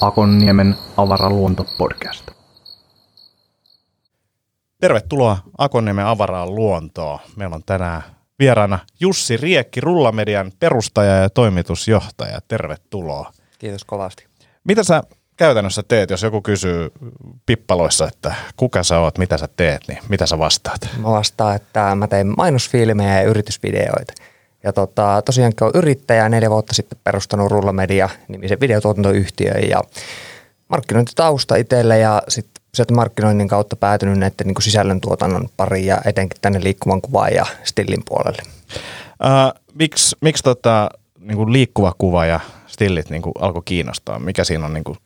Akonniemen avaraluonto-podcast. Tervetuloa Akonniemen avaraan luontoon. Meillä on tänään vieraana Jussi Riekki, Rullamedian perustaja ja toimitusjohtaja. Tervetuloa. Kiitos kovasti. Mitä sä käytännössä teet, jos joku kysyy pippaloissa, että kuka sä oot, mitä sä teet, niin mitä sä vastaat? Mä vastaan, että mä teen mainosfilmejä ja yritysvideoita. Ja tota, tosiaankin olen yrittäjä, neljä vuotta sitten perustanut Rullamedia nimisen videotuotantoyhtiön ja markkinointitausta itselle ja sitten sieltä markkinoinnin kautta päätynyt näiden niin sisällöntuotannon pariin ja etenkin tänne liikkuvan kuvaan ja stillin puolelle. Uh, miksi miksi tota, niin kuin liikkuva kuva ja stillit niin kuin alkoi kiinnostaa? Mikä siinä on niin kuin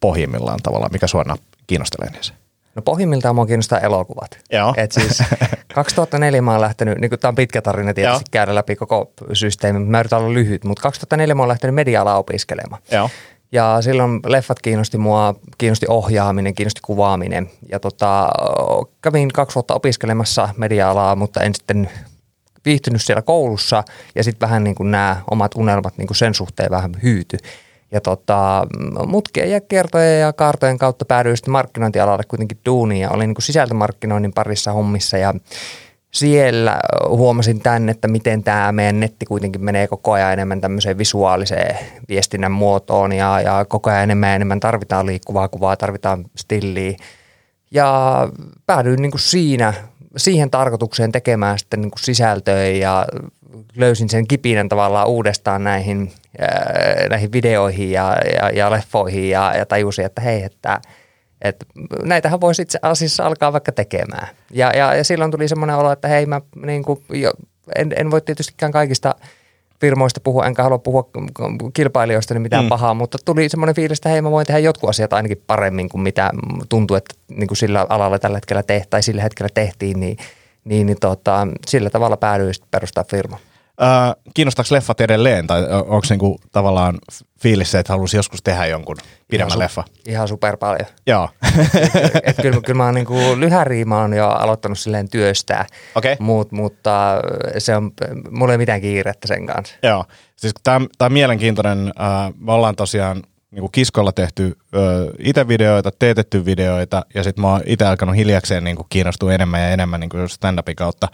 pohjimmillaan tavalla, mikä sua kiinnostelee niissä? No pohjimmiltaan mua kiinnostaa elokuvat. Joo. Et siis 2004 mä oon lähtenyt, niin tämä on pitkä tarina tietysti Joo. käydä läpi koko systeemi, mä yritän olla lyhyt, mutta 2004 mä oon lähtenyt media opiskelemaan. Joo. Ja silloin leffat kiinnosti mua, kiinnosti ohjaaminen, kiinnosti kuvaaminen. Ja tota, kävin kaksi vuotta opiskelemassa media-alaa, mutta en sitten viihtynyt siellä koulussa. Ja sitten vähän niin kuin nämä omat unelmat niin kuin sen suhteen vähän hyyty. Ja tota, mutkien ja kertojen ja kaartojen kautta päädyin sitten markkinointialalle kuitenkin duuniin ja olin niin kuin sisältömarkkinoinnin parissa hommissa ja siellä huomasin tämän, että miten tämä meidän netti kuitenkin menee koko ajan enemmän tämmöiseen visuaaliseen viestinnän muotoon ja, ja koko ajan enemmän ja enemmän tarvitaan liikkuvaa kuvaa, tarvitaan stilliä. Ja päädyin niin kuin siinä, siihen tarkoitukseen tekemään sitten niin kuin sisältöä ja löysin sen kipinän tavallaan uudestaan näihin, ää, näihin videoihin ja, ja, ja leffoihin ja, ja tajusin, että hei, että – et näitähän voisi itse asiassa alkaa vaikka tekemään. Ja, ja, ja silloin tuli semmoinen olo, että hei mä niin kuin, jo, en, en voi tietystikään kaikista firmoista puhua, enkä halua puhua kilpailijoista niin mitään mm. pahaa, mutta tuli semmoinen fiilis, että hei mä voin tehdä jotkut asiat ainakin paremmin kuin mitä tuntuu, että niin kuin sillä alalla tällä hetkellä tehtiin tai sillä hetkellä tehtiin, niin, niin, niin tota, sillä tavalla päädyin perustaa firma. Äh, kiinnostaako leffat edelleen tai onko niinku tavallaan fiilis se, että haluaisi joskus tehdä jonkun pidemmän ihan su- leffa? Ihan super paljon. Joo. et, et kyllä, kyllä mä oon niinku, lyhäriima on jo aloittanut silleen työstää, okay. Mut, mutta se on, mulla ei mitään kiirettä sen kanssa. Joo, siis tämä on mielenkiintoinen, äh, me ollaan tosiaan niin kiskolla tehty itse videoita, teetetty videoita ja sitten mä oon itse alkanut hiljakseen niin kuin kiinnostua enemmän ja enemmän niin kuin stand-upin kautta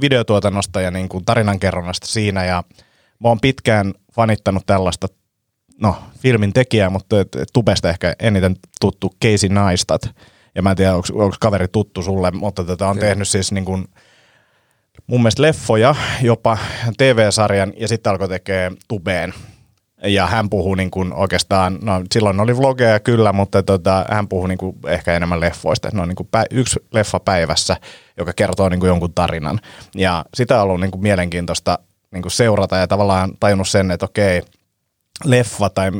videotuotannosta ja niin kuin tarinankerronnasta siinä ja mä oon pitkään fanittanut tällaista no, filmin tekijää, mutta et, et, tubesta ehkä eniten tuttu Casey Neistat. Ja mä en tiedä, onko kaveri tuttu sulle, mutta tätä on Kyllä. tehnyt siis niin kuin, mun mielestä leffoja, jopa TV-sarjan, ja sitten alkoi tekee tubeen ja hän puhuu niin kuin oikeastaan, no silloin oli vlogeja kyllä, mutta tota, hän puhuu niin kuin ehkä enemmän leffoista. No niin kuin pä, yksi leffa päivässä, joka kertoo niin kuin jonkun tarinan. Ja sitä on ollut niin kuin mielenkiintoista niin kuin seurata ja tavallaan tajunnut sen, että okei, leffa tai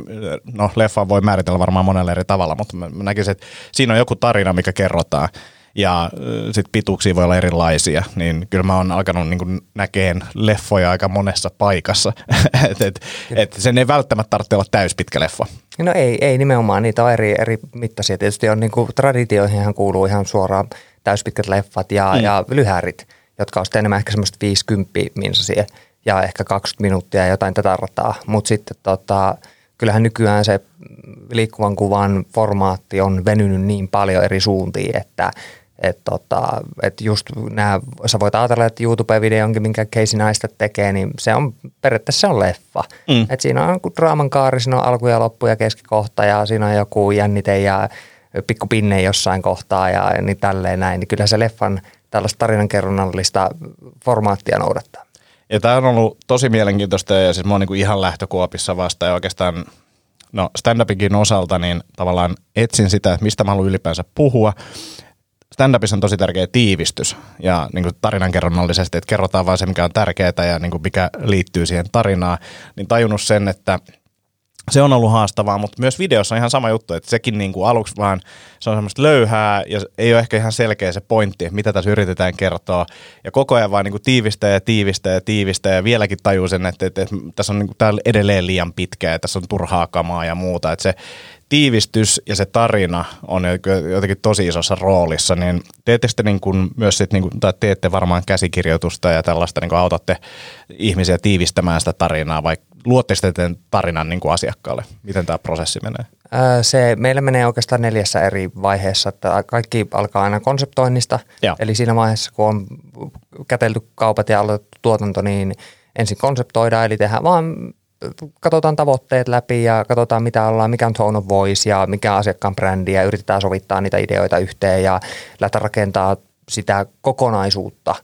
no leffa voi määritellä varmaan monella eri tavalla, mutta mä näkisin, että siinä on joku tarina, mikä kerrotaan ja sitten pituuksia voi olla erilaisia, niin kyllä mä oon alkanut niin näkeen leffoja aika monessa paikassa. et, et, et sen ei välttämättä tarvitse olla täyspitkä leffa. No ei, ei nimenomaan, niitä on eri, eri mittaisia. Tietysti on niin kuin, traditioihin kuuluu ihan suoraan täyspitkät leffat ja, mm. ja lyhärit, jotka on sitten enemmän ehkä semmoista 50 minsasia ja ehkä 20 minuuttia ja jotain tätä rataa. Mutta sitten tota, kyllähän nykyään se liikkuvan kuvan formaatti on venynyt niin paljon eri suuntiin, että että tota, et just nämä, sä voit ajatella, että YouTube-videonkin, minkä Casey naista tekee, niin se on periaatteessa se on leffa. Mm. Et siinä on draaman kaari, siinä on alku ja loppu ja keskikohta ja siinä on joku jännite ja pikku pinne jossain kohtaa ja niin tälleen näin. Niin kyllä se leffan tällaista tarinankerronnallista formaattia noudattaa. Ja tämä on ollut tosi mielenkiintoista ja siis mä oon niinku ihan lähtökuopissa vasta ja oikeastaan no stand-upinkin osalta niin tavallaan etsin sitä, että mistä mä haluan ylipäänsä puhua stand-upissa on tosi tärkeä tiivistys ja niin kuin tarinankerronnallisesti, että kerrotaan vain se, mikä on tärkeää ja niin kuin mikä liittyy siihen tarinaan, niin tajunnut sen, että se on ollut haastavaa, mutta myös videossa on ihan sama juttu, että sekin niin kuin aluksi vaan se on semmoista löyhää ja ei ole ehkä ihan selkeä se pointti, mitä tässä yritetään kertoa. Ja koko ajan vaan niin kuin tiivistää ja tiivistää ja tiivistää ja vieläkin tajuu sen, että, että, että tässä on niin kuin, täällä edelleen liian pitkä ja tässä on turhaa kamaa ja muuta. Että se tiivistys ja se tarina on jotenkin tosi isossa roolissa, niin teette sitten niin kuin myös sit niin kuin, tai teette varmaan käsikirjoitusta ja tällaista, niin kuin autatte ihmisiä tiivistämään sitä tarinaa, vai luotte sitten tarinan niin kuin asiakkaalle? Miten tämä prosessi menee? Se meillä menee oikeastaan neljässä eri vaiheessa. Että kaikki alkaa aina konseptoinnista. Joo. Eli siinä vaiheessa, kun on kätelty kaupat ja aloitettu tuotanto, niin ensin konseptoidaan, eli tehdään vaan katsotaan tavoitteet läpi ja katsotaan mitä ollaan, mikä on tone of voice ja mikä on asiakkaan brändi ja yritetään sovittaa niitä ideoita yhteen ja lähteä rakentaa sitä kokonaisuutta,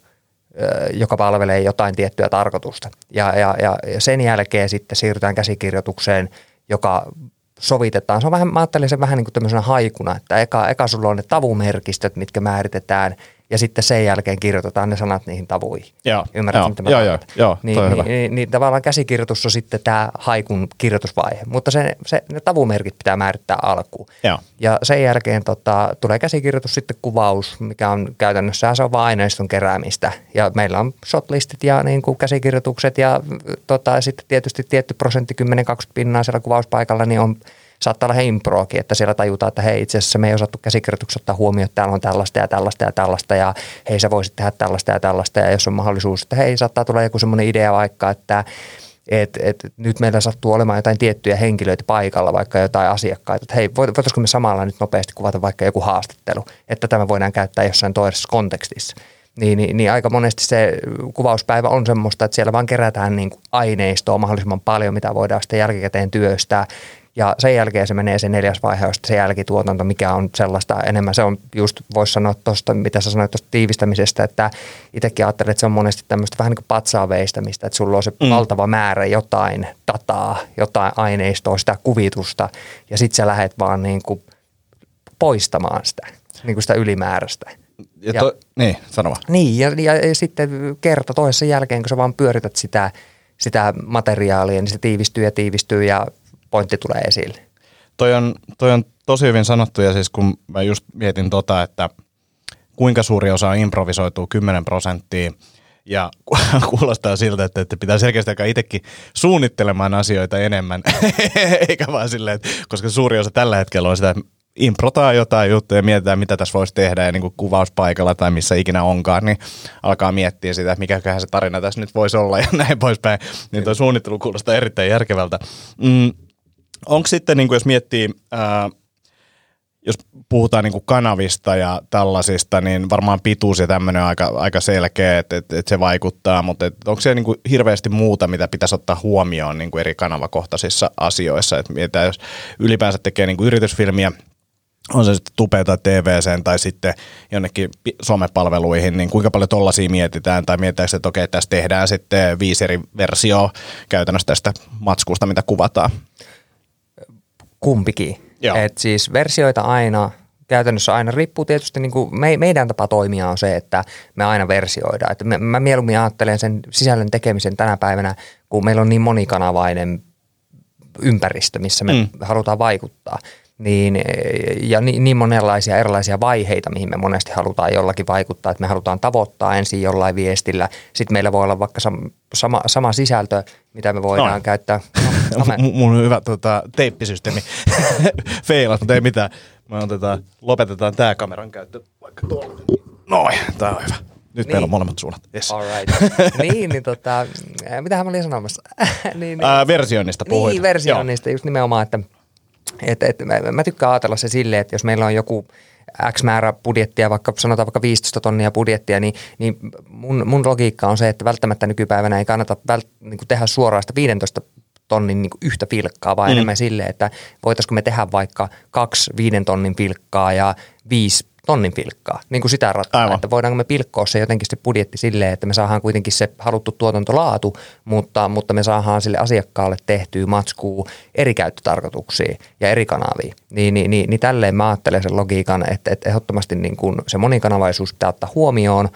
joka palvelee jotain tiettyä tarkoitusta. Ja, ja, ja sen jälkeen sitten siirrytään käsikirjoitukseen, joka sovitetaan. Se on vähän, mä ajattelin sen vähän niin kuin tämmöisenä haikuna, että eka, eka sulla on ne tavumerkistöt, mitkä määritetään – ja sitten sen jälkeen kirjoitetaan ne sanat niihin tavuihin. Joo, Ymmärrät, joo, mitä mä joo, joo, joo, niin, niin, niin, niin, niin, tavallaan käsikirjoitus on sitten tämä haikun kirjoitusvaihe, mutta se, se, ne tavumerkit pitää määrittää alkuun. Joo. Ja sen jälkeen tota, tulee käsikirjoitus, sitten kuvaus, mikä on käytännössä se on vain aineiston keräämistä. Ja meillä on shotlistit ja niin kuin käsikirjoitukset ja tota, sitten tietysti tietty prosentti 10-20 pinnaa siellä kuvauspaikalla, niin on – saattaa olla improakin, että siellä tajutaan, että hei itse asiassa me ei osattu käsikirjoituksessa ottaa huomioon, että täällä on tällaista ja tällaista ja tällaista ja hei sä voisit tehdä tällaista ja tällaista ja jos on mahdollisuus, että hei saattaa tulla joku semmoinen idea vaikka, että et, et, nyt meillä sattuu olemaan jotain tiettyjä henkilöitä paikalla, vaikka jotain asiakkaita, että hei, voitaisiko me samalla nyt nopeasti kuvata vaikka joku haastattelu, että tämä voidaan käyttää jossain toisessa kontekstissa. Niin, niin, niin aika monesti se kuvauspäivä on semmoista, että siellä vaan kerätään niin kuin aineistoa mahdollisimman paljon, mitä voidaan sitten jälkikäteen työstää ja sen jälkeen se menee se neljäs vaihe, josta se jälkituotanto, mikä on sellaista enemmän. Se on just, voisi sanoa tuosta, mitä sä sanoit tuosta tiivistämisestä, että itsekin ajattelen, että se on monesti tämmöistä vähän niin kuin patsaa veistämistä, että sulla on se mm. valtava määrä jotain dataa, jotain aineistoa, sitä kuvitusta, ja sitten sä lähdet vaan niin kuin poistamaan sitä, niin kuin sitä ylimääräistä. Ja, to, ja niin, sano vaan. Niin, ja, ja, ja sitten kerta toisessa jälkeen, kun sä vaan pyörität sitä, sitä materiaalia, niin se tiivistyy ja tiivistyy ja pointti tulee esille. Toi on, toi on tosi hyvin sanottu ja siis kun mä just mietin tota, että kuinka suuri osa improvisoituu 10 prosenttia ja kuulostaa siltä, että, että pitää selkeästi aika itsekin suunnittelemaan asioita enemmän, eikä vaan silleen, että, koska suuri osa tällä hetkellä on sitä, että jotain juttuja ja mietitään, mitä tässä voisi tehdä ja niin kuin kuvauspaikalla tai missä ikinä onkaan, niin alkaa miettiä sitä, että mikäköhän se tarina tässä nyt voisi olla ja näin poispäin. Niin tuo suunnittelu kuulostaa erittäin järkevältä. Mm, onko sitten, niin kuin jos miettii, ää, jos puhutaan niin kuin kanavista ja tällaisista, niin varmaan pituus ja tämmöinen on aika, aika selkeä, että, että, että se vaikuttaa, mutta että onko siellä niin kuin hirveästi muuta, mitä pitäisi ottaa huomioon niin kuin eri kanavakohtaisissa asioissa, että mietitään, jos ylipäänsä tekee niin kuin yritysfilmiä, on se sitten Tupe tai TVC tai sitten jonnekin somepalveluihin, niin kuinka paljon tollaisia mietitään? Tai mietitäänkö, että okei, tässä tehdään sitten viisi eri versiota käytännössä tästä matskusta, mitä kuvataan kumpikin. Et siis versioita aina, käytännössä aina riippuu tietysti, niin kuin me, meidän tapa toimia on se, että me aina versioidaan. Et me, mä mieluummin ajattelen sen sisällön tekemisen tänä päivänä, kun meillä on niin monikanavainen ympäristö, missä me mm. halutaan vaikuttaa niin, ja niin, niin monenlaisia erilaisia vaiheita, mihin me monesti halutaan jollakin vaikuttaa, että me halutaan tavoittaa ensin jollain viestillä. Sitten meillä voi olla vaikka sama, sama sisältö, mitä me voidaan no. käyttää. No, no Mun on hyvä tota, teippisysteemi feilas, mutta ei mitään. Me otetaan, lopetetaan tämä kameran käyttö vaikka tuolla. Noin, tämä on hyvä. Nyt niin. meillä on molemmat suunnat. Yes. All right. niin, niin tota, mitähän mä olin sanomassa? niin, niin, äh, versioinnista puhuit. Niin, versioinnista, Joo. just nimenomaan, että – et, et, mä, mä tykkään ajatella se silleen, että jos meillä on joku X määrä budjettia, vaikka sanotaan vaikka 15 tonnia budjettia, niin, niin mun, mun logiikka on se, että välttämättä nykypäivänä ei kannata vält, niin tehdä suoraan sitä 15 tonnin niin yhtä filkkaa, vaan mm. enemmän silleen, että voitaisiko me tehdä vaikka kaksi viiden tonnin filkkaa ja viisi tonnin pilkkaa, niin kuin sitä ratkaa, Aivan. että voidaanko me pilkkoa se jotenkin se budjetti silleen, että me saadaan kuitenkin se haluttu tuotantolaatu, mutta, mutta me saadaan sille asiakkaalle tehtyä matskuu eri käyttötarkoituksiin ja eri kanaviin. Niin, niin, niin, niin tälleen mä ajattelen sen logiikan, että, että ehdottomasti niin kuin se monikanavaisuus pitää ottaa huomioon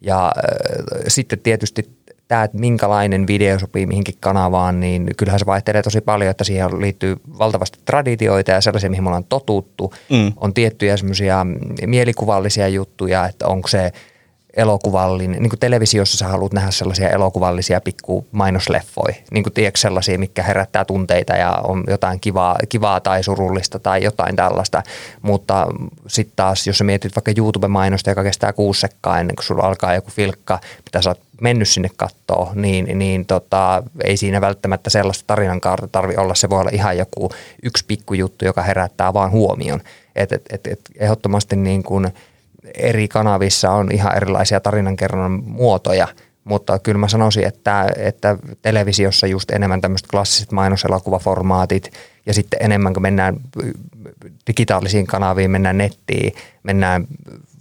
ja äh, sitten tietysti tämä, että minkälainen video sopii mihinkin kanavaan, niin kyllähän se vaihtelee tosi paljon, että siihen liittyy valtavasti traditioita ja sellaisia, mihin me ollaan totuttu. Mm. On tiettyjä semmoisia mielikuvallisia juttuja, että onko se elokuvallinen, niin kuin televisiossa sä haluat nähdä sellaisia elokuvallisia pikku mainosleffoja, niin kuin tiedätkö sellaisia, mikä herättää tunteita ja on jotain kivaa, kivaa tai surullista tai jotain tällaista, mutta sitten taas, jos sä mietit vaikka YouTube-mainosta, joka kestää kuusi sekkaa ennen kuin sulla alkaa joku filkka, mitä sä oot mennyt sinne kattoo, niin, niin tota, ei siinä välttämättä sellaista tarinankaarta tarvi olla. Se voi olla ihan joku yksi pikkujuttu, joka herättää vaan huomion. Et, et, et, et ehdottomasti niin kuin eri kanavissa on ihan erilaisia tarinankerronnan muotoja, mutta kyllä mä sanoisin, että, että televisiossa just enemmän tämmöiset klassiset mainoselokuvaformaatit ja sitten enemmän kun mennään digitaalisiin kanaviin, mennään nettiin, mennään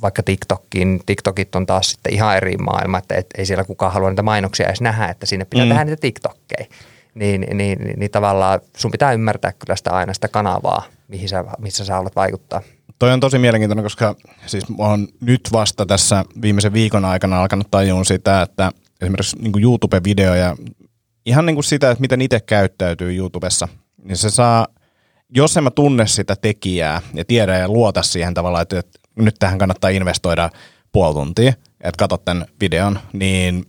vaikka TikTokkiin, TikTokit on taas sitten ihan eri maailma, että et, ei siellä kukaan halua niitä mainoksia edes nähdä, että sinne pitää mm. tehdä niitä TikTokkeja. Niin, niin, niin, niin tavallaan sun pitää ymmärtää kyllä sitä aina sitä kanavaa, mihin sä, missä sä haluat vaikuttaa. Toi on tosi mielenkiintoinen, koska siis oon nyt vasta tässä viimeisen viikon aikana alkanut tajua sitä, että esimerkiksi niin YouTube-videoja, ihan niin kuin sitä, että miten itse käyttäytyy YouTubessa, niin se saa, jos en mä tunne sitä tekijää ja tiedä ja luota siihen tavallaan, että, että nyt tähän kannattaa investoida puoli tuntia, että katsot tämän videon, niin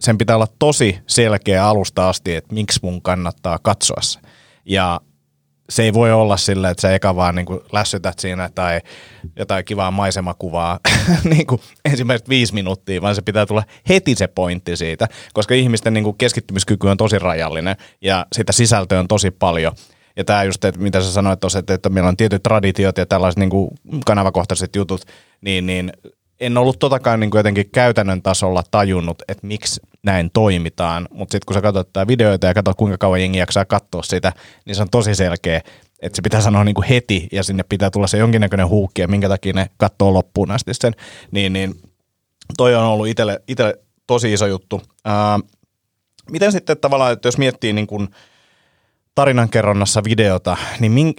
sen pitää olla tosi selkeä alusta asti, että miksi mun kannattaa katsoa se. Ja se ei voi olla sillä, että sä eka vaan niin lässytät siinä tai jotain kivaa maisemakuvaa niin kuin ensimmäiset viisi minuuttia, vaan se pitää tulla heti se pointti siitä, koska ihmisten niin kuin keskittymiskyky on tosi rajallinen ja sitä sisältöä on tosi paljon. Ja tämä just, että mitä sä sanoit tuossa, että, että meillä on tietyt traditiot ja tällaiset niin kuin kanavakohtaiset jutut, niin, niin en ollut totakaan niin kuin jotenkin käytännön tasolla tajunnut, että miksi näin toimitaan, mutta sitten kun sä katsot tätä videoita ja katsot kuinka kauan jengi jaksaa katsoa sitä, niin se on tosi selkeä, että se pitää sanoa niin kuin heti ja sinne pitää tulla se jonkinnäköinen huukki ja minkä takia ne katsoo loppuun asti sen, niin, niin toi on ollut itselle, tosi iso juttu. Ää, miten sitten tavallaan, että jos miettii niin kuin tarinankerronnassa videota, niin mink,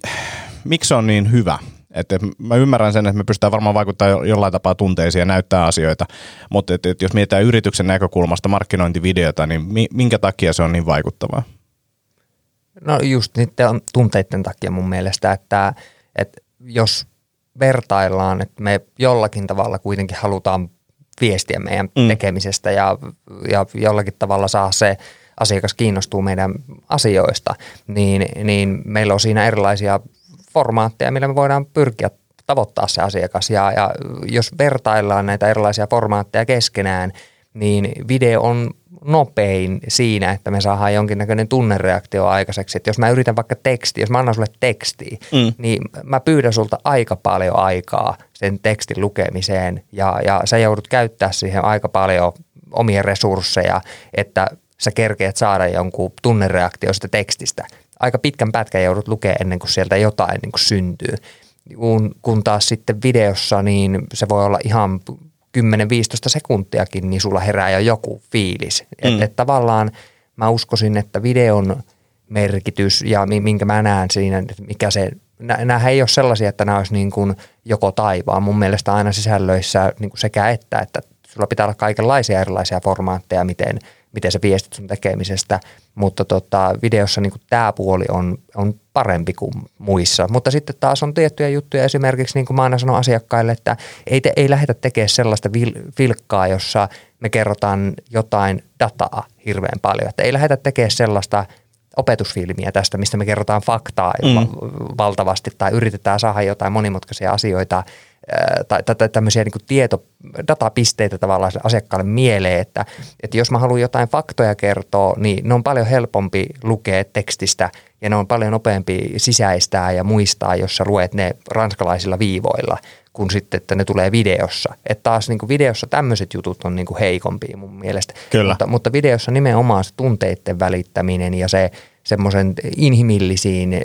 miksi se on niin hyvä? Että mä ymmärrän sen, että me pystytään varmaan vaikuttamaan jollain tapaa tunteisiin ja näyttää asioita, mutta et, et jos mietitään yrityksen näkökulmasta markkinointivideota, niin minkä takia se on niin vaikuttavaa? No just niiden tunteiden takia mun mielestä, että, että jos vertaillaan, että me jollakin tavalla kuitenkin halutaan viestiä meidän mm. tekemisestä ja, ja jollakin tavalla saa se asiakas kiinnostuu meidän asioista, niin, niin meillä on siinä erilaisia formaatteja, millä me voidaan pyrkiä tavoittaa se asiakas. Ja, ja jos vertaillaan näitä erilaisia formaatteja keskenään, niin video on nopein siinä, että me saadaan jonkinnäköinen tunnereaktio aikaiseksi. Että jos mä yritän vaikka teksti, jos mä annan sulle tekstiä, mm. niin mä pyydän sulta aika paljon aikaa sen tekstin lukemiseen ja, ja sä joudut käyttää siihen aika paljon omia resursseja, että sä kerkeet saada jonkun tunnereaktio sitä tekstistä – aika pitkän pätkän joudut lukemaan ennen kuin sieltä jotain niin kuin syntyy. Kun, kun taas sitten videossa, niin se voi olla ihan 10-15 sekuntiakin, niin sulla herää jo joku fiilis. Mm. Että et tavallaan mä uskoisin, että videon merkitys ja minkä mä näen siinä, että mikä se, nämä ei ole sellaisia, että nämä olisi niin kuin joko taivaan. Mun mielestä aina sisällöissä niin kuin sekä että, että sulla pitää olla kaikenlaisia erilaisia formaatteja, miten – miten sä viestit sun tekemisestä, mutta tota, videossa niin tämä puoli on, on parempi kuin muissa. Mutta sitten taas on tiettyjä juttuja, esimerkiksi niin kuin mä aina sanon asiakkaille, että ei, te, ei lähdetä tekemään sellaista vil, vilkkaa, jossa me kerrotaan jotain dataa hirveän paljon. Että ei lähdetä tekemään sellaista opetusfilmiä tästä, mistä me kerrotaan faktaa mm. valtavasti tai yritetään saada jotain monimutkaisia asioita tai, tämmöisiä niin tieto, datapisteitä tavallaan asiakkaalle mieleen, että, että jos mä haluan jotain faktoja kertoa, niin ne on paljon helpompi lukea tekstistä ja ne on paljon nopeampi sisäistää ja muistaa, jos sä luet ne ranskalaisilla viivoilla, kun sitten, että ne tulee videossa. Että taas niin videossa tämmöiset jutut on niin heikompia mun mielestä. Kyllä. Mutta, mutta videossa nimenomaan se tunteiden välittäminen ja se semmoisen inhimillisiin eh,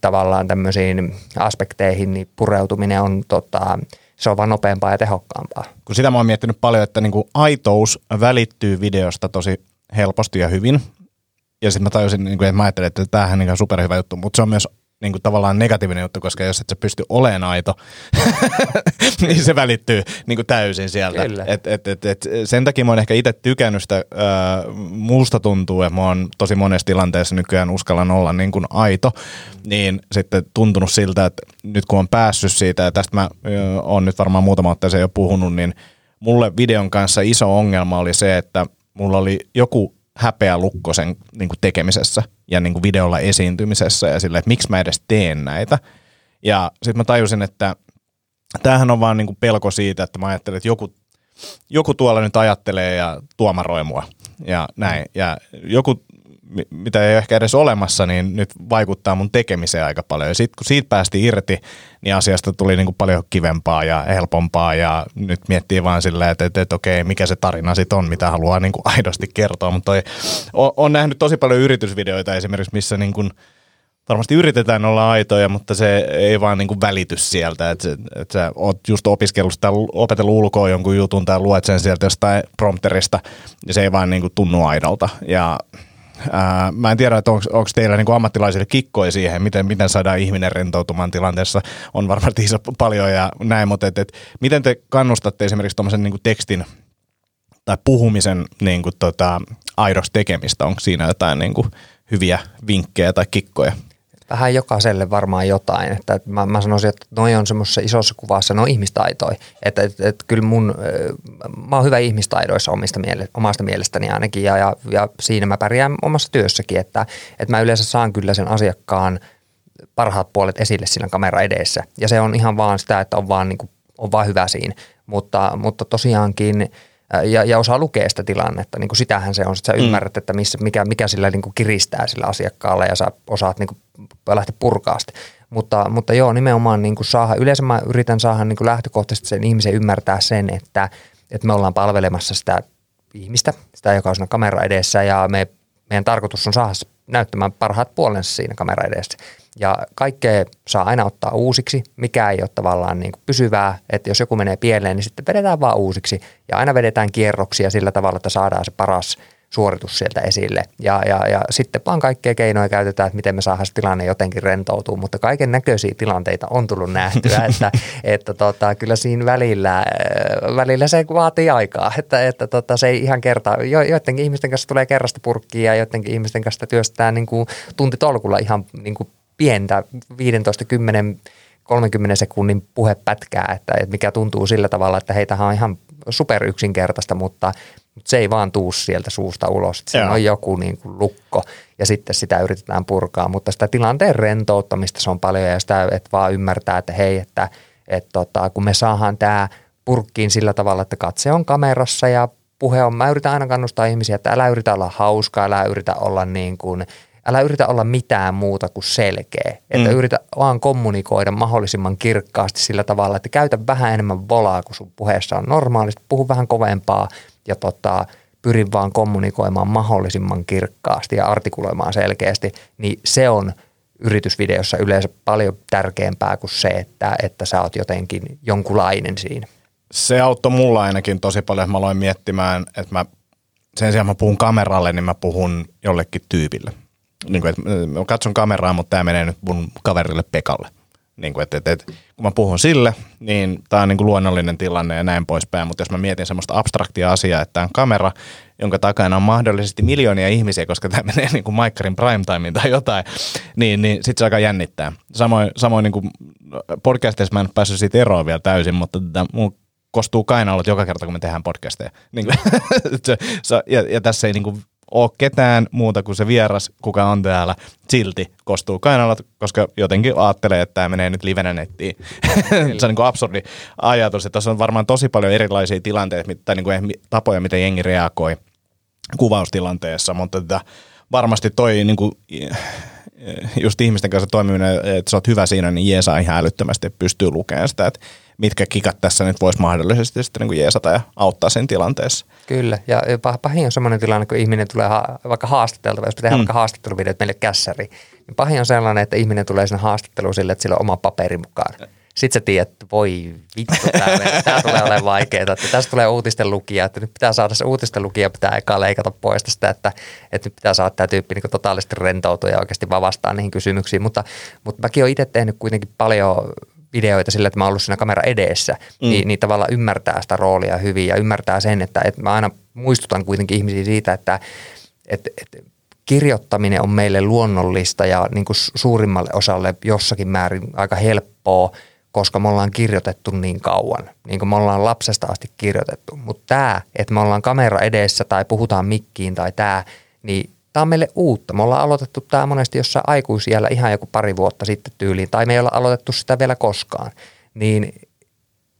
tavallaan tämmöisiin aspekteihin niin pureutuminen on tota, se on vaan nopeampaa ja tehokkaampaa. Kun sitä mä oon miettinyt paljon, että niin kuin aitous välittyy videosta tosi helposti ja hyvin. Ja sitten mä tajusin, niin kuin, että mä ajattelin, että tämähän on superhyvä juttu, mutta se on myös niin kuin tavallaan negatiivinen juttu, koska jos et sä pysty olemaan aito, niin se välittyy niin kuin täysin sieltä. Et, et, et, et, sen takia mä oon ehkä itse tykännyt sitä, äh, musta tuntuu, että mä oon tosi monessa tilanteessa nykyään uskallan olla niin kuin aito, niin sitten tuntunut siltä, että nyt kun on päässyt siitä, ja tästä mä oon nyt varmaan muutama otteeseen jo puhunut, niin mulle videon kanssa iso ongelma oli se, että mulla oli joku häpeä lukko sen niin kuin tekemisessä ja niin kuin videolla esiintymisessä ja sille, että miksi mä edes teen näitä. Ja sitten mä tajusin, että tämähän on vaan niin kuin pelko siitä, että mä ajattelen, että joku, joku tuolla nyt ajattelee ja tuomaroi mua ja näin. Ja joku mitä ei ehkä edes olemassa, niin nyt vaikuttaa mun tekemiseen aika paljon. Ja sitten kun siitä päästi irti, niin asiasta tuli niin kuin paljon kivempaa ja helpompaa ja nyt miettii vaan silleen, että, että, että okei, mikä se tarina sitten on, mitä haluaa niin kuin aidosti kertoa. Mutta on, nähnyt tosi paljon yritysvideoita esimerkiksi, missä niin kuin, varmasti yritetään olla aitoja, mutta se ei vaan niin kuin välity sieltä, että, että sä oot just opiskellut sitä, opetellut ulkoa jonkun jutun tai luet sen sieltä jostain prompterista, ja se ei vaan niin kuin tunnu aidolta. Ja Ää, mä en tiedä, että onko teillä niinku ammattilaisille kikkoja siihen, miten, miten saadaan ihminen rentoutumaan tilanteessa. On varmasti iso paljon ja näin, mutta et, et, miten te kannustatte esimerkiksi tuommoisen niinku tekstin tai puhumisen niinku tota, aidoksi tekemistä? Onko siinä jotain niinku hyviä vinkkejä tai kikkoja? Vähän jokaiselle varmaan jotain. Että mä, mä sanoisin, että noi on semmoisessa isossa kuvassa, ne on ihmistaitoja. Että et, et, kyllä mun, mä oon hyvä ihmistaidoissa omista miele, omasta mielestäni ainakin ja, ja, ja siinä mä pärjään omassa työssäkin, että, että mä yleensä saan kyllä sen asiakkaan parhaat puolet esille siinä kamera edessä. Ja se on ihan vaan sitä, että on vaan, niin kuin, on vaan hyvä siinä. Mutta, mutta tosiaankin – ja, ja osaa lukea sitä tilannetta. Niin kuin sitähän se on, että sä mm. ymmärrät, että missä, mikä, mikä sillä niin kuin kiristää sillä asiakkaalla ja sä osaat niin kuin lähteä purkaa sitä. Mutta, mutta joo, nimenomaan niin kuin saada, yleensä mä yritän saada niin kuin lähtökohtaisesti sen ihmisen ymmärtää sen, että, että me ollaan palvelemassa sitä ihmistä, sitä joka on siinä kamera edessä ja me, meidän tarkoitus on saada näyttämään parhaat puolensa siinä kamera edessä. Ja kaikkea saa aina ottaa uusiksi, mikä ei ole tavallaan niin kuin pysyvää, että jos joku menee pieleen, niin sitten vedetään vaan uusiksi. Ja aina vedetään kierroksia sillä tavalla, että saadaan se paras suoritus sieltä esille. Ja, ja, ja sitten vaan kaikkea keinoja käytetään, että miten me saadaan se tilanne jotenkin rentoutua, mutta kaiken näköisiä tilanteita on tullut nähtyä, että, että tota, kyllä siinä välillä, äh, välillä se vaatii aikaa, että, että tota, se ei ihan kertaa, jo, joidenkin ihmisten kanssa tulee kerrasta purkkiin ja joidenkin ihmisten kanssa työstetään niin kuin tuntitolkulla ihan niin kuin pientä 15, 10, 30 sekunnin puhepätkää, että, että mikä tuntuu sillä tavalla, että heitä on ihan super yksinkertaista, mutta, mutta se ei vaan tuu sieltä suusta ulos. Se on joku niin kuin lukko ja sitten sitä yritetään purkaa, mutta sitä tilanteen rentouttamista se on paljon ja sitä, että vaan ymmärtää, että hei, että, että tota, kun me saadaan tämä purkkiin sillä tavalla, että katse on kamerassa ja puhe on, mä yritän aina kannustaa ihmisiä, että älä yritä olla hauska, älä yritä olla niin kuin – älä yritä olla mitään muuta kuin selkeä. Että mm. yritä vaan kommunikoida mahdollisimman kirkkaasti sillä tavalla, että käytä vähän enemmän volaa kuin sun puheessa on normaalisti. Puhu vähän kovempaa ja tota, pyrin vaan kommunikoimaan mahdollisimman kirkkaasti ja artikuloimaan selkeästi. Niin se on yritysvideossa yleensä paljon tärkeämpää kuin se, että, että sä oot jotenkin jonkunlainen siinä. Se auttoi mulla ainakin tosi paljon, että mä aloin miettimään, että mä sen sijaan mä puhun kameralle, niin mä puhun jollekin tyypille – niin kuin, että mä katson kameraa, mutta tämä menee nyt mun kaverille Pekalle. Niin kuin, että, että, että, kun mä puhun sille, niin tämä on niin kuin luonnollinen tilanne ja näin poispäin, mutta jos mä mietin semmoista abstraktia asiaa, että on kamera, jonka takana on mahdollisesti miljoonia ihmisiä, koska tämä menee niin kuin Maikkarin primetimeen tai jotain, niin, niin sitten se aika jännittää. Samoin, samoin niin kuin podcastissa mä en päässyt siitä eroon vielä täysin, mutta tätä, mun kostuu kainalot joka kerta, kun me tehdään podcasteja. Niin kuin, ja, ja tässä ei niin kuin ole ketään muuta kuin se vieras, kuka on täällä, silti kostuu kainalat, koska jotenkin ajattelee, että tämä menee nyt livenä nettiin. se on niin kuin absurdi ajatus, että tuossa on varmaan tosi paljon erilaisia tilanteita tai niin kuin tapoja, miten jengi reagoi kuvaustilanteessa, mutta että varmasti toi niin kuin, just ihmisten kanssa toimiminen, että sä oot hyvä siinä, niin jeesaa ihan älyttömästi, pystyy lukemaan sitä, että mitkä kikat tässä nyt voisi mahdollisesti sitten niin kuin jeesata ja auttaa sen tilanteessa. Kyllä, ja pahin on semmoinen tilanne, kun ihminen tulee ha- vaikka haastateltava, jos tehdään mm. vaikka haastatteluvideot meille kässäri, niin pahin on sellainen, että ihminen tulee sinne haastatteluun sille, että sillä on oma paperi mukaan. Sitten sä tiedät, että voi vittu, tämä, tämä tulee olemaan vaikeaa, että tästä tulee uutisten lukija, että nyt pitää saada se uutisten lukija, pitää eka leikata pois sitä, että, että nyt pitää saada tämä tyyppi niin totaalisesti rentoutua ja oikeasti vaan vastaa niihin kysymyksiin, mutta, mutta mäkin olen itse tehnyt kuitenkin paljon videoita sillä, että mä oon ollut siinä kamera edessä, mm. niin, niin tavallaan ymmärtää sitä roolia hyvin ja ymmärtää sen, että, että mä aina muistutan kuitenkin ihmisiä siitä, että, että, että kirjoittaminen on meille luonnollista ja niin kuin suurimmalle osalle jossakin määrin aika helppoa, koska me ollaan kirjoitettu niin kauan, niin kuin me ollaan lapsesta asti kirjoitettu. Mutta tämä, että me ollaan kamera edessä tai puhutaan mikkiin tai tämä, niin tämä on meille uutta. Me ollaan aloitettu tämä monesti jossain aikuisiellä ihan joku pari vuotta sitten tyyliin, tai me ei olla aloitettu sitä vielä koskaan. Niin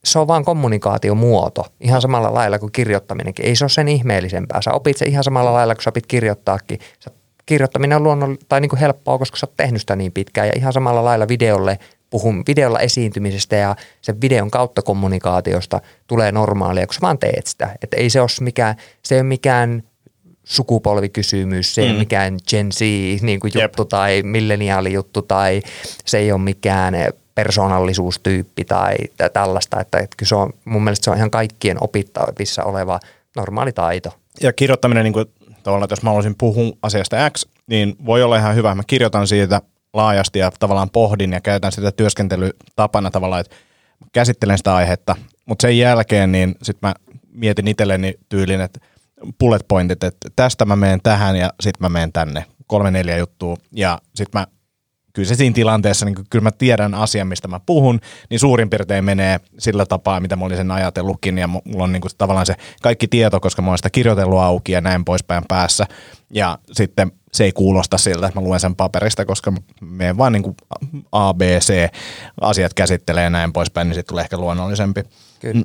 se on vaan kommunikaatiomuoto, ihan samalla lailla kuin kirjoittaminenkin. Ei se ole sen ihmeellisempää. Sä opit se ihan samalla lailla, kun sä opit kirjoittaakin. Sä, kirjoittaminen on luonnoll- tai niin kuin helppoa, koska sä oot tehnyt sitä niin pitkään. Ja ihan samalla lailla videolle puhun videolla esiintymisestä ja sen videon kautta kommunikaatiosta tulee normaalia, kun sä vaan teet sitä. Että ei se ole mikään, se ei ole mikään sukupolvikysymys, se ei mm. ole mikään Gen Z niin kuin juttu Jep. tai milleniaalijuttu tai se ei ole mikään persoonallisuustyyppi tai tällaista, että, että kyllä se on, mun mielestä se on ihan kaikkien opittavissa oleva normaali taito. Ja kirjoittaminen, niin kuin, tavallaan, että jos mä haluaisin puhua asiasta X, niin voi olla ihan hyvä. Mä kirjoitan siitä laajasti ja tavallaan pohdin ja käytän sitä työskentelytapana tavallaan, että käsittelen sitä aihetta, mutta sen jälkeen niin sitten mä mietin itselleni tyylin, että bullet pointit, että tästä mä menen tähän ja sitten mä menen tänne, kolme neljä juttua ja sitten mä kyllä se siinä tilanteessa, niin kyllä mä tiedän asian, mistä mä puhun, niin suurin piirtein menee sillä tapaa, mitä mä olin sen ajatellutkin, ja mulla on niin kuin tavallaan se kaikki tieto, koska mä oon sitä kirjoitellut auki ja näin poispäin päässä, ja sitten se ei kuulosta siltä, että mä luen sen paperista, koska me vaan niin kuin A, B, C asiat käsittelee ja näin poispäin, niin sitten tulee ehkä luonnollisempi. Kyllä.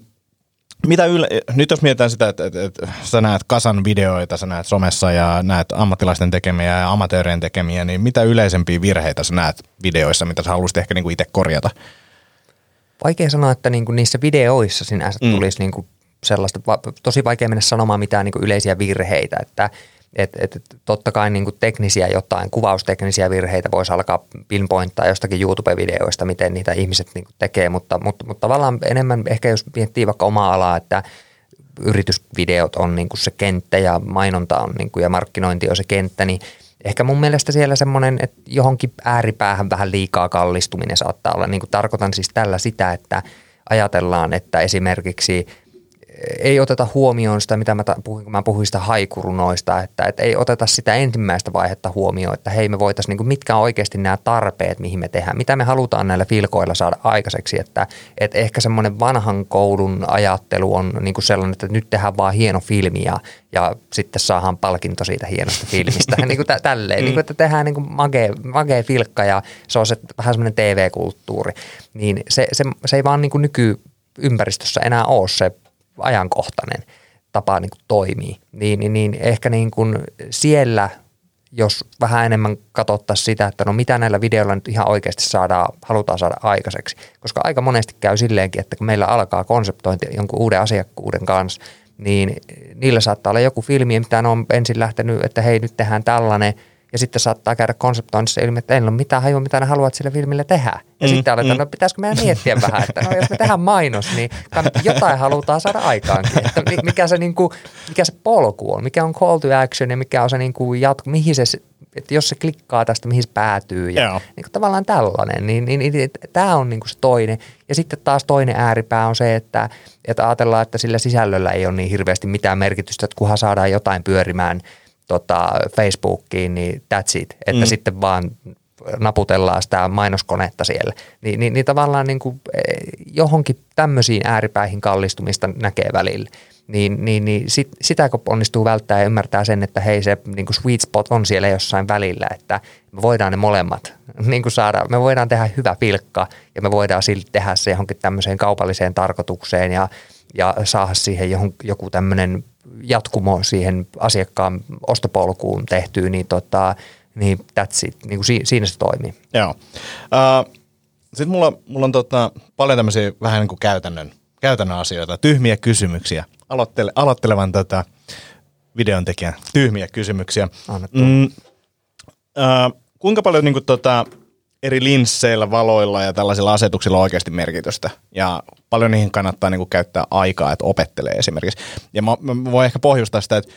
Mitä yle, nyt jos mietitään sitä, että, että, että sä näet kasan videoita, sä näet somessa ja näet ammattilaisten tekemiä ja amatöörien tekemiä, niin mitä yleisempiä virheitä sä näet videoissa, mitä sä haluaisit ehkä niinku itse korjata? Vaikea sanoa, että niinku niissä videoissa sinänsä mm. tulisi niinku sellaista, tosi vaikea mennä sanomaan mitään niinku yleisiä virheitä, että et, et, totta kai niin teknisiä jotain, kuvausteknisiä virheitä voisi alkaa pinpointtaa jostakin YouTube-videoista, miten niitä ihmiset niin tekee, mutta, mutta, mutta tavallaan enemmän ehkä jos miettii vaikka omaa alaa, että yritysvideot on niin se kenttä ja mainonta on niin kuin, ja markkinointi on se kenttä, niin ehkä mun mielestä siellä semmoinen, että johonkin ääripäähän vähän liikaa kallistuminen saattaa olla. Niin tarkoitan siis tällä sitä, että ajatellaan, että esimerkiksi – ei oteta huomioon sitä, mitä mä puhuin, kun mä puhuin sitä haikurunoista, että, että ei oteta sitä ensimmäistä vaihetta huomioon, että hei me voitaisiin, niin mitkä on oikeasti nämä tarpeet, mihin me tehdään, mitä me halutaan näillä filkoilla saada aikaiseksi, että, että ehkä semmoinen vanhan koulun ajattelu on niin kuin sellainen, että nyt tehdään vaan hieno filmi ja, ja sitten saadaan palkinto siitä hienosta filmistä, niin kuin tä, tälleen, mm. niin kuin, että tehdään niin kuin magea, magea filkka ja se on se, vähän semmoinen TV-kulttuuri, niin se, se, se ei vaan niin kuin nykyympäristössä enää ole se ajankohtainen tapa niin kuin toimii, niin, niin, niin ehkä niin kuin siellä, jos vähän enemmän katsottaisiin sitä, että no mitä näillä videoilla nyt ihan oikeasti saadaan, halutaan saada aikaiseksi. Koska aika monesti käy silleenkin, että kun meillä alkaa konseptointi jonkun uuden asiakkuuden kanssa, niin niillä saattaa olla joku filmi, mitä on ensin lähtenyt, että hei nyt tehdään tällainen – ja sitten saattaa käydä konseptoinnissa ilmi, että ei ole mitään hajua, mitä ne haluat sille filmille tehdä. Ja mm, sitten aletaan, mm. no pitäisikö meidän miettiä vähän, että no jos me tehdään mainos, niin jotain halutaan saada aikaankin. Että mikä se, niin kuin, mikä se polku on, mikä on call to action ja mikä on se niin kuin jatku, mihin se, että jos se klikkaa tästä, mihin se päätyy. Ja yeah. niin kuin tavallaan tällainen, niin, niin, niin, niin tämä on niin kuin se toinen. Ja sitten taas toinen ääripää on se, että, että ajatellaan, että sillä sisällöllä ei ole niin hirveästi mitään merkitystä, että kunhan saadaan jotain pyörimään – tota, Facebookiin, niin that's it. Että mm. sitten vaan naputellaan sitä mainoskonetta siellä. Ni, niin, niin tavallaan niin kuin eh, johonkin tämmöisiin ääripäihin kallistumista näkee välillä. Niin, niin, niin sit, sitä kun onnistuu välttää ja ymmärtää sen, että hei se niin kuin sweet spot on siellä jossain välillä, että me voidaan ne molemmat niin kuin saada, me voidaan tehdä hyvä pilkka ja me voidaan silti tehdä se johonkin tämmöiseen kaupalliseen tarkoitukseen ja, ja saada siihen johon, joku tämmöinen jatkumo siihen asiakkaan ostopolkuun tehtyä, niin, tota, niin that's it. Niin kuin si, siinä se toimii. Joo. Uh, Sitten mulla, mulla on tota, paljon tämmöisiä vähän niin kuin käytännön, käytännön asioita, tyhmiä kysymyksiä. Aloittele, aloittelevan tätä videon tekijän tyhmiä kysymyksiä. Mm, uh, kuinka paljon niin kuin, tota, eri linsseillä, valoilla ja tällaisilla asetuksilla on oikeasti merkitystä. Ja paljon niihin kannattaa niin kuin käyttää aikaa, että opettelee esimerkiksi. Ja mä, mä voin ehkä pohjustaa sitä, että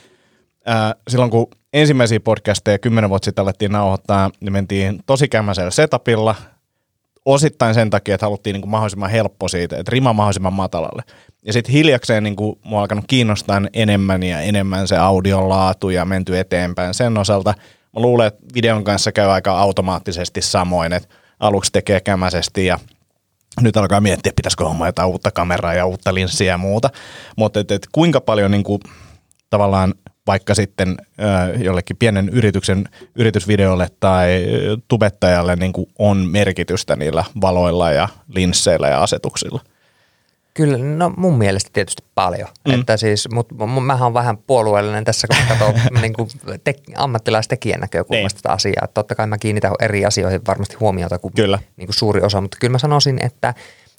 ää, silloin kun ensimmäisiä podcasteja kymmenen vuotta sitten alettiin nauhoittaa, niin mentiin tosi kämmäisellä setupilla, osittain sen takia, että haluttiin niin kuin mahdollisimman helppo siitä, että rima mahdollisimman matalalle. Ja sitten hiljakseen niin kuin, mua alkanut kiinnostaa enemmän ja enemmän se audion laatu ja menty eteenpäin sen osalta – mä luulen, että videon kanssa käy aika automaattisesti samoin, että aluksi tekee kämäisesti ja nyt alkaa miettiä, pitäisikö homma jotain uutta kameraa ja uutta linssiä ja muuta. Mutta et, et kuinka paljon niin kuin, tavallaan vaikka sitten ö, jollekin pienen yrityksen yritysvideolle tai tubettajalle niin kuin on merkitystä niillä valoilla ja linsseillä ja asetuksilla? Kyllä, no mun mielestä tietysti paljon. Mm. Että siis, mut, mähän on vähän puolueellinen tässä, kun katsoo niin kuin te, ammattilaistekijän näkökulmasta niin. tätä asiaa. Totta kai mä kiinnitän eri asioihin varmasti huomiota kuin, kyllä. Niin kuin suuri osa, mutta kyllä mä sanoisin, että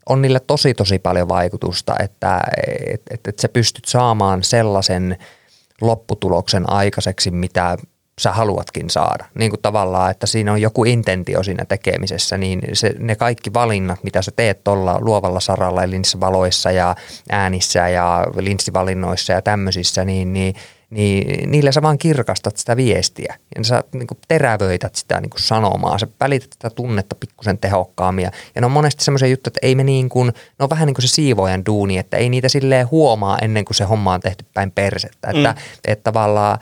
on niille tosi tosi paljon vaikutusta, että et, et, et sä pystyt saamaan sellaisen lopputuloksen aikaiseksi, mitä sä haluatkin saada. Niin kuin tavallaan, että siinä on joku intentio siinä tekemisessä, niin se, ne kaikki valinnat, mitä sä teet tuolla luovalla saralla, eli niissä valoissa ja äänissä ja linssivalinnoissa ja tämmöisissä, niin, niin niin niillä sä vaan kirkastat sitä viestiä ja sä niin kuin terävöität sitä niin kuin sanomaa, sä välität sitä tunnetta pikkusen tehokkaammin ja, ja ne on monesti semmoisia juttuja, että ei me niin kuin, ne on vähän niin kuin se siivoajan duuni, että ei niitä silleen huomaa ennen kuin se homma on tehty päin persettä, että, mm. että tavallaan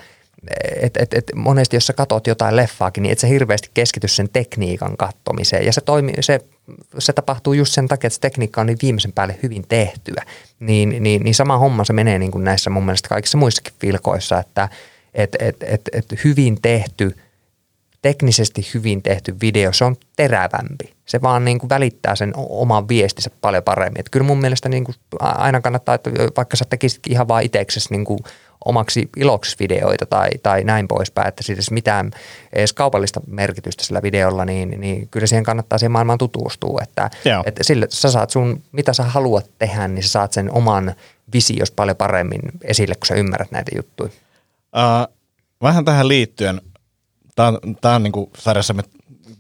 et, et, et monesti jos sä katot jotain leffaakin, niin et sä hirveästi keskity sen tekniikan kattomiseen. Ja se, toimi, se, se tapahtuu just sen takia, että se tekniikka on niin viimeisen päälle hyvin tehtyä. Niin, niin, niin sama homma se menee niin kuin näissä mun mielestä kaikissa muissakin filkoissa, että et, et, et, et hyvin tehty, teknisesti hyvin tehty video, se on terävämpi. Se vaan niin kuin välittää sen oman viestinsä paljon paremmin. Et kyllä mun mielestä niin kuin aina kannattaa, että vaikka sä tekisitkin ihan vaan itseksesi niin kuin omaksi iloksi videoita tai, tai näin poispäin, että siis mitään edes kaupallista merkitystä sillä videolla, niin, niin kyllä siihen kannattaa siihen maailmaan tutustua, että, että sille sä saat sun, mitä sä haluat tehdä, niin sä saat sen oman visios paljon paremmin esille, kun sä ymmärrät näitä juttuja. Uh, vähän tähän liittyen, tämä on, tää on niin kuin sarjassamme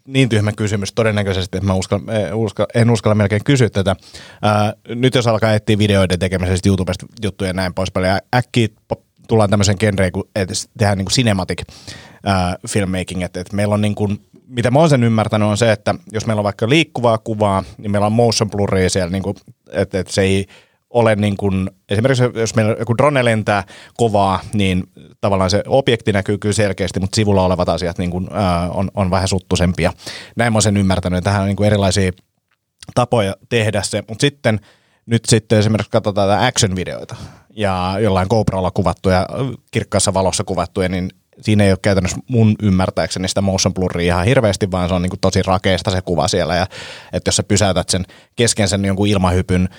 niin tyhmä kysymys todennäköisesti, että mä uskal, uskal, en uskalla melkein kysyä tätä. Ää, nyt jos alkaa etsiä videoiden tekemisestä YouTubesta juttuja ja näin poispäin, ja äkkiä tullaan tämmöisen genreen, että tehdään niin kuin cinematic äh, filmmaking, että, että meillä on niin kuin, mitä mä oon sen ymmärtänyt on se, että jos meillä on vaikka liikkuvaa kuvaa, niin meillä on motion bluria siellä, niin kuin, että, että se ei ole niin kuin, esimerkiksi jos meillä joku drone lentää kovaa, niin tavallaan se objekti näkyy kyllä selkeästi, mutta sivulla olevat asiat niin kuin, äh, on, on vähän suttusempia. Näin mä oon sen ymmärtänyt, tähän on niin kuin erilaisia tapoja tehdä se, mutta sitten nyt sitten esimerkiksi katsotaan action-videoita, ja jollain GoProlla kuvattuja, kirkkaassa valossa kuvattuja, niin siinä ei ole käytännössä mun ymmärtääkseni sitä motion blurria ihan hirveästi, vaan se on niin tosi rakeista se kuva siellä. Ja, että jos sä pysäytät sen kesken sen jonkun ilmahypyn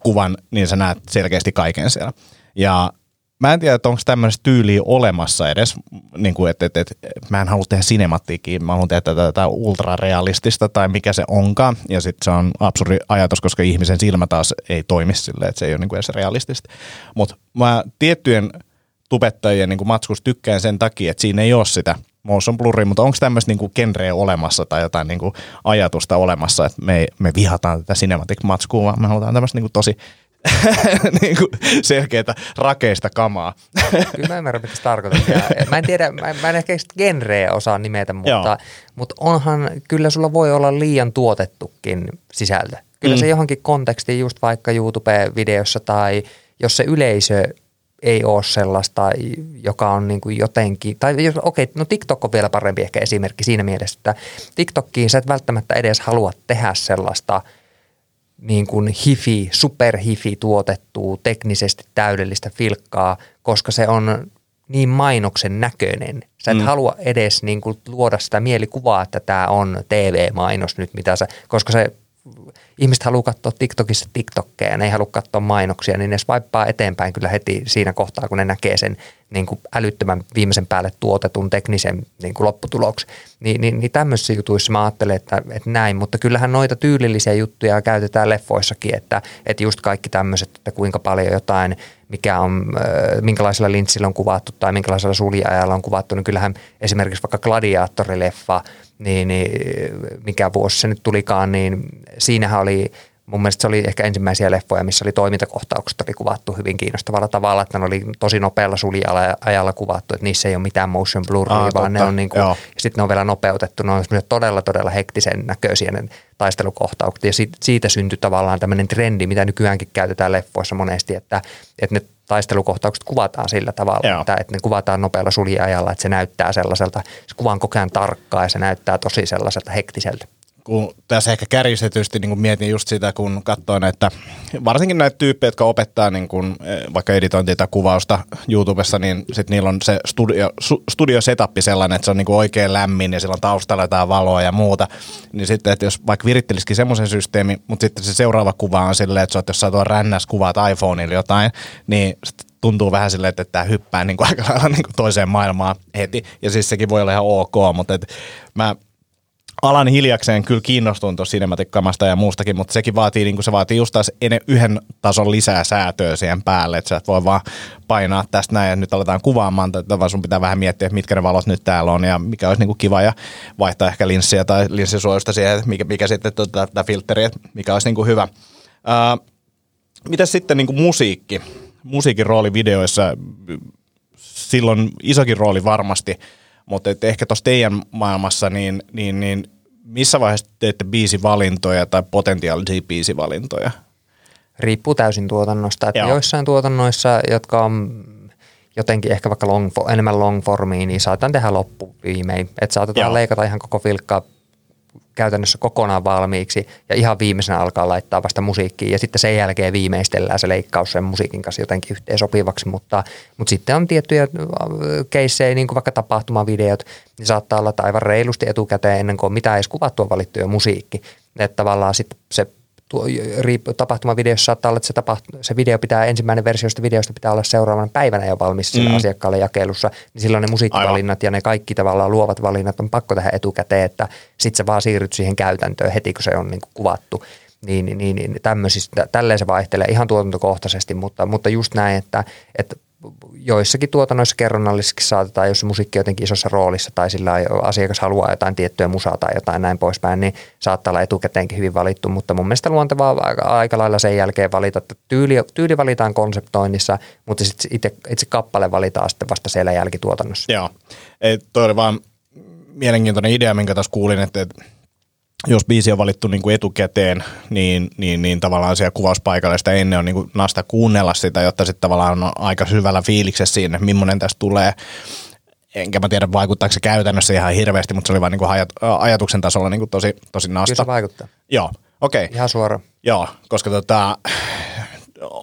kuvan, niin sä näet selkeästi kaiken siellä. Ja mä en tiedä, että onko tämmöistä tyyliä olemassa edes, niin kuin, että, että, että mä en halua tehdä sinematiikkiin, mä haluan tehdä tätä, tätä ultrarealistista tai mikä se onkaan, ja sitten se on absurdi ajatus, koska ihmisen silmä taas ei toimi silleen, että se ei ole niin kuin edes realistista. Mutta mä tiettyjen tubettajien niin matskus tykkään sen takia, että siinä ei ole sitä motion blurria, mutta onko tämmöistä niin genreä olemassa tai jotain niin kuin ajatusta olemassa, että me, me vihataan tätä cinematic matskua, vaan me halutaan tämmöistä niin tosi niin kuin selkeätä rakeista kamaa. Kyllä mä ymmärrän, mitä se tarkoittaa. Mä en tiedä, mä, mä en ehkä genreä osaa nimetä, mutta, mutta onhan, kyllä sulla voi olla liian tuotettukin sisältö. Kyllä mm. se johonkin kontekstiin just vaikka YouTube-videossa tai jos se yleisö ei ole sellaista, joka on niin kuin jotenkin, tai jos, okei, no TikTok on vielä parempi ehkä esimerkki siinä mielessä, että TikTokkiin sä et välttämättä edes halua tehdä sellaista – niin kuin hifi, superhifi tuotettua, teknisesti täydellistä filkkaa, koska se on niin mainoksen näköinen. Sä et mm. halua edes niin kuin luoda sitä mielikuvaa, että tämä on TV-mainos nyt, mitä sä, koska se ihmiset haluaa katsoa TikTokissa TikTokkeja ja ne ei halua katsoa mainoksia, niin ne swipaa eteenpäin kyllä heti siinä kohtaa, kun ne näkee sen niin kuin älyttömän viimeisen päälle tuotetun teknisen niin kuin lopputuloksen. Ni, niin, niin tämmöisissä jutuissa mä ajattelen, että, että näin, mutta kyllähän noita tyylillisiä juttuja käytetään leffoissakin, että, että just kaikki tämmöiset, että kuinka paljon jotain, mikä on, minkälaisella linssillä on kuvattu tai minkälaisella suljaajalla on kuvattu, niin kyllähän esimerkiksi vaikka Gladiaattorileffa, niin, niin mikä vuosi se nyt tulikaan, niin siinähän oli mun mielestä se oli ehkä ensimmäisiä leffoja, missä oli toimintakohtaukset oli kuvattu hyvin kiinnostavalla tavalla, että ne oli tosi nopealla suliajalla kuvattu, että niissä ei ole mitään motion blurria, Aa, vaan totta. ne on niin kuin, ja sitten ne on vielä nopeutettu, ne on todella todella hektisen näköisiä ne taistelukohtaukset ja siitä, siitä syntyi tavallaan tämmöinen trendi, mitä nykyäänkin käytetään leffoissa monesti, että, että ne taistelukohtaukset kuvataan sillä tavalla, että, että ne kuvataan nopealla suliajalla, että se näyttää sellaiselta, se kuva on koko ajan tarkkaa ja se näyttää tosi sellaiselta hektiseltä. Kun tässä ehkä kärjistetysti niin kuin mietin just sitä, kun katsoin, että varsinkin näitä tyyppejä, jotka opettaa niin kuin, eh, vaikka editointia tai kuvausta YouTubessa, niin sitten niillä on se studio, studio setappi sellainen, että se on niin oikein lämmin ja sillä on taustalla jotain valoa ja muuta. Niin sitten, että jos vaikka virittelisikin semmoisen systeemi, mutta sitten se seuraava kuva on silleen, että sä oot jossain tuo rännäs kuvaat iPhoneilla jotain, niin tuntuu vähän silleen, että tämä hyppää niin kuin aika lailla niin toiseen maailmaan heti. Ja siis sekin voi olla ihan ok, mutta et mä alan hiljakseen kyllä kiinnostun tuossa cinematic ja muustakin, mutta sekin vaatii, niin kuin se vaatii just taas yhden tason lisää säätöä siihen päälle, että sä et voi vaan painaa tästä näin, ja nyt aletaan kuvaamaan tätä, vaan sun pitää vähän miettiä, että mitkä ne valot nyt täällä on, ja mikä olisi niin kuin kiva, ja vaihtaa ehkä linssiä tai linssisuojusta siihen, että mikä, mikä sitten tuota, tätä filtteriä, mikä olisi niin kuin hyvä. Uh, Miten sitten niin kuin musiikki? Musiikin rooli videoissa, silloin isokin rooli varmasti, mutta ehkä tuossa teidän maailmassa, niin, niin, niin missä vaiheessa teette biisivalintoja tai potentiaalisia biisivalintoja? Riippuu täysin tuotannosta. Että Joo. joissain tuotannoissa, jotka on jotenkin ehkä vaikka long, enemmän long formia, niin saatetaan tehdä loppuviimein. Että saatetaan Joo. leikata ihan koko filkkaa käytännössä kokonaan valmiiksi ja ihan viimeisenä alkaa laittaa vasta musiikkiin ja sitten sen jälkeen viimeistellään se leikkaus sen musiikin kanssa jotenkin yhteen sopivaksi, mutta, mutta sitten on tiettyjä äh, keissejä, niin kuin vaikka tapahtumavideot, niin saattaa olla aivan reilusti etukäteen ennen kuin on mitään edes kuvattu on valittu jo musiikki. Että tavallaan sitten se tapahtumavideossa saattaa olla, että se, tapahtu, se video pitää, ensimmäinen versio sitä videosta pitää olla seuraavana päivänä jo valmis sille Mm. asiakkaalle jakelussa, niin silloin ne musiikkivalinnat ja ne kaikki tavallaan luovat valinnat on pakko tehdä etukäteen, että sitten sä vaan siirryt siihen käytäntöön heti, kun se on niin kuin kuvattu. Niin, niin, niin, niin tämmöisistä, tälleen se vaihtelee ihan tuotantokohtaisesti, mutta, mutta just näin, että, että joissakin tuotannoissa kerronnallisesti saatetaan, jos musiikki on jotenkin isossa roolissa tai sillä asiakas haluaa jotain tiettyä musaa tai jotain näin poispäin, niin saattaa olla etukäteenkin hyvin valittu, mutta mun mielestä luontevaa on aika, aika lailla sen jälkeen valita, että tyyli, tyyli valitaan konseptoinnissa, mutta sitten itse, itse kappale valitaan sitten vasta siellä jälkituotannossa. Joo. Ei, toi oli vaan mielenkiintoinen idea, minkä taas kuulin, että, että jos biisi on valittu niin kuin etukäteen, niin, niin, niin tavallaan siellä kuvauspaikalla sitä ennen on niin kuin nasta kuunnella sitä, jotta sitten tavallaan on aika syvällä fiiliksessä siinä, että millainen tästä tulee. Enkä mä tiedä, vaikuttaako se käytännössä ihan hirveästi, mutta se oli vaan niin kuin ajat, ajatuksen tasolla niin kuin tosi, tosi Kyllä nasta. se vaikuttaa. Joo, okei. Okay. Ihan suora. Joo, koska tota,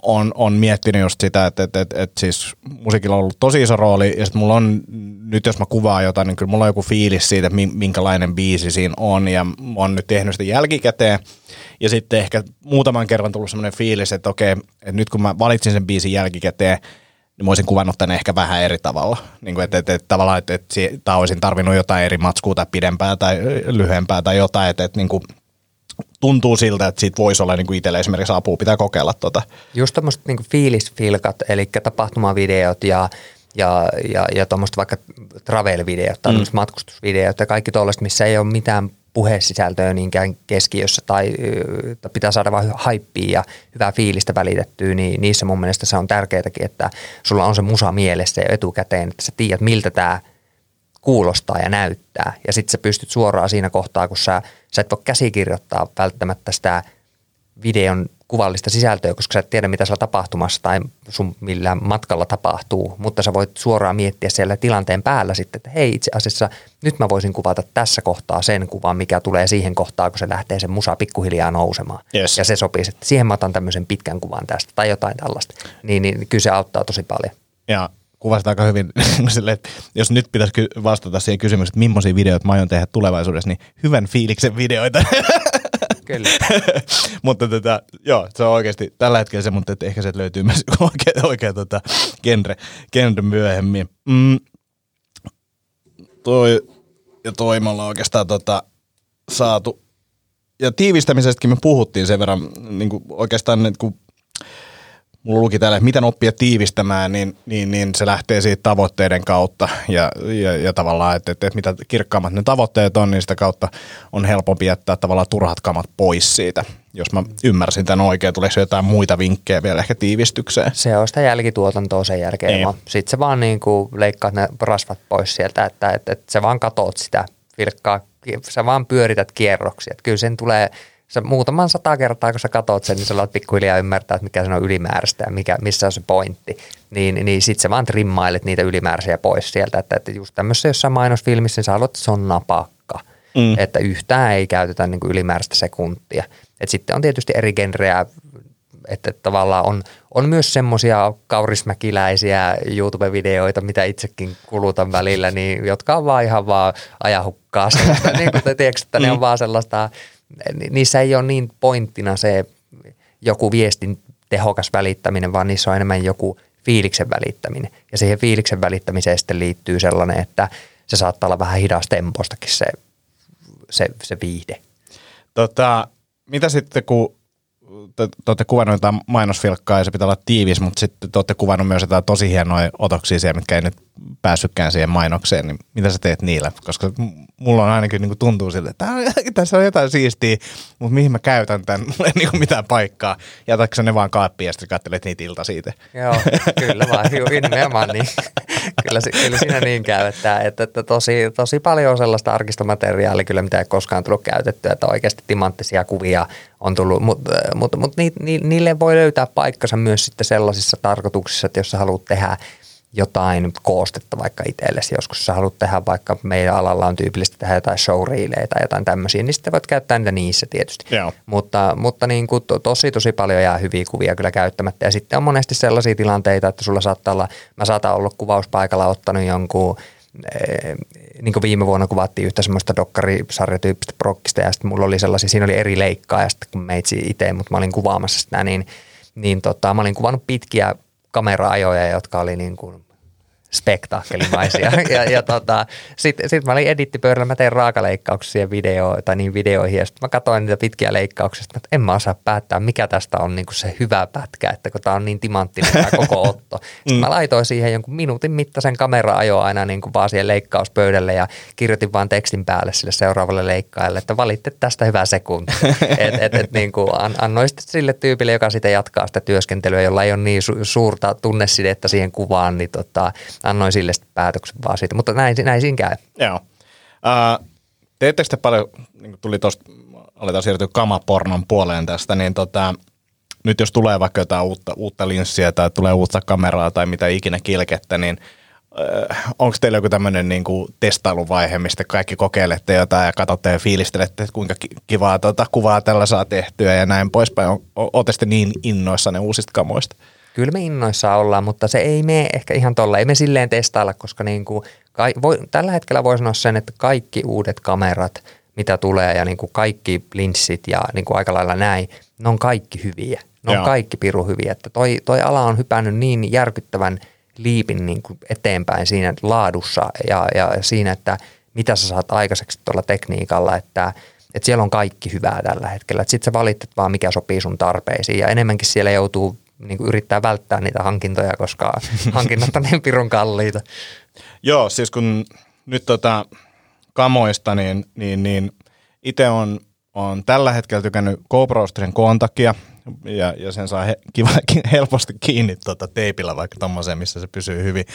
on, on miettinyt just sitä, että, että, että, että siis musiikilla on ollut tosi iso rooli, ja sitten mulla on, nyt jos mä kuvaan jotain, niin kyllä mulla on joku fiilis siitä, että mi- minkälainen biisi siinä on, ja mä oon nyt tehnyt sitä jälkikäteen, ja sitten ehkä muutaman kerran tullut semmoinen fiilis, että okei, että nyt kun mä valitsin sen biisin jälkikäteen, niin mä olisin kuvannut tänne ehkä vähän eri tavalla. Niin kuin, että, että, että tavallaan, että, että siitä olisin tarvinnut jotain eri matskua tai pidempää tai lyhyempää tai jotain, että, että niin kuin, tuntuu siltä, että siitä voisi olla niin kuin itselle esimerkiksi apua, pitää kokeilla tota. Just tämmöiset niin fiilisfilkat, eli tapahtumavideot ja, ja, ja, ja tuommoista vaikka travel-videot tai mm. matkustusvideot ja kaikki tuollaiset, missä ei ole mitään puhesisältöä niinkään keskiössä tai, tai pitää saada vain haippia ja hyvää fiilistä välitettyä, niin niissä mun mielestä se on tärkeätäkin, että sulla on se musa mielessä jo etukäteen, että sä tiedät miltä tämä kuulostaa ja näyttää. Ja sitten sä pystyt suoraan siinä kohtaa, kun sä, sä et voi käsikirjoittaa välttämättä sitä videon kuvallista sisältöä, koska sä et tiedä, mitä siellä tapahtumassa tai sun millään matkalla tapahtuu, mutta sä voit suoraan miettiä siellä tilanteen päällä sitten, että hei itse asiassa nyt mä voisin kuvata tässä kohtaa sen kuvan, mikä tulee siihen kohtaan, kun se lähtee sen musa pikkuhiljaa nousemaan. Yes. Ja se sopii, että siihen mä otan tämmöisen pitkän kuvan tästä tai jotain tällaista. Niin, niin kyllä se auttaa tosi paljon. Ja kuvasit aika hyvin sille, että jos nyt pitäisi vastata siihen kysymykseen, että millaisia videoita mä aion tehdä tulevaisuudessa, niin hyvän fiiliksen videoita. Kyllä. mutta tota, joo, se on oikeasti tällä hetkellä se, mutta ehkä se löytyy myös oikea, oikea tota, genre, genre myöhemmin. Mm, toi ja toi me ollaan oikeastaan tota, saatu. Ja tiivistämisestäkin me puhuttiin sen verran, niin kuin oikeastaan niin kun mulla luki täällä, että miten oppia tiivistämään, niin, niin, niin se lähtee siitä tavoitteiden kautta ja, ja, ja tavallaan, että, että, että mitä kirkkaammat ne tavoitteet on, niin sitä kautta on helpompi jättää tavallaan turhat kamat pois siitä. Jos mä ymmärsin tämän oikein, tuleeko jotain muita vinkkejä vielä ehkä tiivistykseen? Se on sitä jälkituotantoa sen jälkeen. Niin. vaan. Sitten sä vaan niin kuin leikkaat ne rasvat pois sieltä, että, että, että sä vaan katot sitä vilkkaa, sä vaan pyörität kierroksia. Että kyllä sen tulee, sä muutaman sata kertaa, kun sä katot sen, niin sä alat pikkuhiljaa ymmärtää, että mikä se on ylimääräistä ja mikä, missä on se pointti. Niin, niin sit sä vaan trimmailet niitä ylimääräisiä pois sieltä. Että, että just tämmöisessä jossain mainosfilmissä, niin sä haluat, että se on napakka. mm. että yhtään ei käytetä niin kuin ylimääräistä sekuntia. Et sitten on tietysti eri genrejä, että tavallaan on, on myös semmoisia kaurismäkiläisiä YouTube-videoita, mitä itsekin kulutan välillä, niin, jotka on vaan ihan vaan ajahukkaa. niin kuin te tiedätkö, että ne on mm. vaan sellaista, niissä ei ole niin pointtina se joku viestin tehokas välittäminen, vaan niissä on enemmän joku fiiliksen välittäminen. Ja siihen fiiliksen välittämiseen sitten liittyy sellainen, että se saattaa olla vähän hidas tempostakin se, se, se viihde. Tota, mitä sitten, kun te, te olette kuvannut jotain mainosfilkkaa ja se pitää olla tiivis, mutta sitten te olette kuvannut myös jotain tosi hienoja otoksia siellä, mitkä ei nyt päässytkään siihen mainokseen, niin mitä sä teet niillä? Koska mulla on ainakin niin kuin tuntuu siltä, että tässä on jotain siistiä, mutta mihin mä käytän tämän? Mulla ei niin kuin mitään paikkaa. Jätätkö ne vaan kaappiin ja sitten katselet niitä ilta siitä? Joo, kyllä vaan, nimenomaan niin. kyllä, kyllä siinä niin käy, että, että, että tosi, tosi paljon on sellaista arkistomateriaalia kyllä, mitä ei koskaan tullut käytettyä, että oikeasti timanttisia kuvia on tullut, mutta mut, mut ni, ni, niille voi löytää paikkansa myös sitten sellaisissa tarkoituksissa, että jos sä haluat tehdä – jotain koostetta vaikka itsellesi. Joskus sä haluat tehdä vaikka meidän alalla on tyypillistä tehdä jotain showreeleja tai jotain tämmöisiä, niin sitten voit käyttää niitä niissä tietysti. Joo. Mutta, mutta niin kuin to, tosi tosi paljon jää hyviä kuvia kyllä käyttämättä. Ja sitten on monesti sellaisia tilanteita, että sulla saattaa olla, mä saatan olla kuvauspaikalla ottanut jonkun eh, niin kuin viime vuonna kuvattiin yhtä semmoista dokkarisarjatyyppistä prokkista ja sitten mulla oli sellaisia, siinä oli eri leikkaa ja sitten kun meitsi itse, mutta mä olin kuvaamassa sitä, niin, niin tota, mä olin kuvannut pitkiä kamera-ajoja, jotka oli niin kuin spektaakkelimaisia. ja, ja tota, sitten sit mä olin edittipöydällä, mä tein raakaleikkauksia video, tai niin videoihin, ja sitten mä katsoin niitä pitkiä leikkauksia, että en mä osaa päättää, mikä tästä on niin kuin se hyvä pätkä, että kun tää on niin timanttinen tämä koko otto. Sitten mm. mä laitoin siihen jonkun minuutin mittaisen kamera-ajo aina niin kuin vaan siihen leikkauspöydälle, ja kirjoitin vaan tekstin päälle sille seuraavalle leikkaajalle, että valitte tästä hyvä sekunti. et, et, et, niin kuin annoin sitten sille tyypille, joka sitten jatkaa sitä työskentelyä, jolla ei ole niin su- suurta tunnesidettä siihen kuvaan, niin tota, annoin sille päätöksen vaan siitä, mutta näin, näin siinä käy. Joo. Uh, teettekö te paljon, niin tuli tuosta, aletaan siirtyä kamapornon puoleen tästä, niin tota, nyt jos tulee vaikka jotain uutta, uutta linssiä tai tulee uutta kameraa tai mitä ikinä kilkettä, niin onko teillä joku tämmöinen niin testailuvaihe, mistä kaikki kokeilette jotain ja katsotte ja fiilistelette, että kuinka kivaa tuota kuvaa tällä saa tehtyä ja näin poispäin. Oletteko niin innoissa ne uusista kamoista? Kyllä me innoissaan ollaan, mutta se ei mene ehkä ihan tolla. Ei me silleen testailla, koska niin kuin, kai, voi, tällä hetkellä voi sanoa sen, että kaikki uudet kamerat, mitä tulee ja niin kuin kaikki linssit ja niin kuin aika lailla näin, ne on kaikki hyviä. Ne on Joo. kaikki piru hyviä. Että toi, toi ala on hypännyt niin järkyttävän liipin niin kuin eteenpäin siinä laadussa ja, ja siinä, että mitä sä saat aikaiseksi tuolla tekniikalla, että, että siellä on kaikki hyvää tällä hetkellä. Sitten sä valitset vaan, mikä sopii sun tarpeisiin ja enemmänkin siellä joutuu niin kuin yrittää välttää niitä hankintoja, koska hankinnat on niin pirun kalliita. Joo, siis kun nyt tota kamoista, niin, niin, niin itse on, on tällä hetkellä tykännyt GoPro koon takia, ja, ja sen saa he, kiva, helposti kiinni tota teipillä vaikka tommoseen, missä se pysyy hyvin.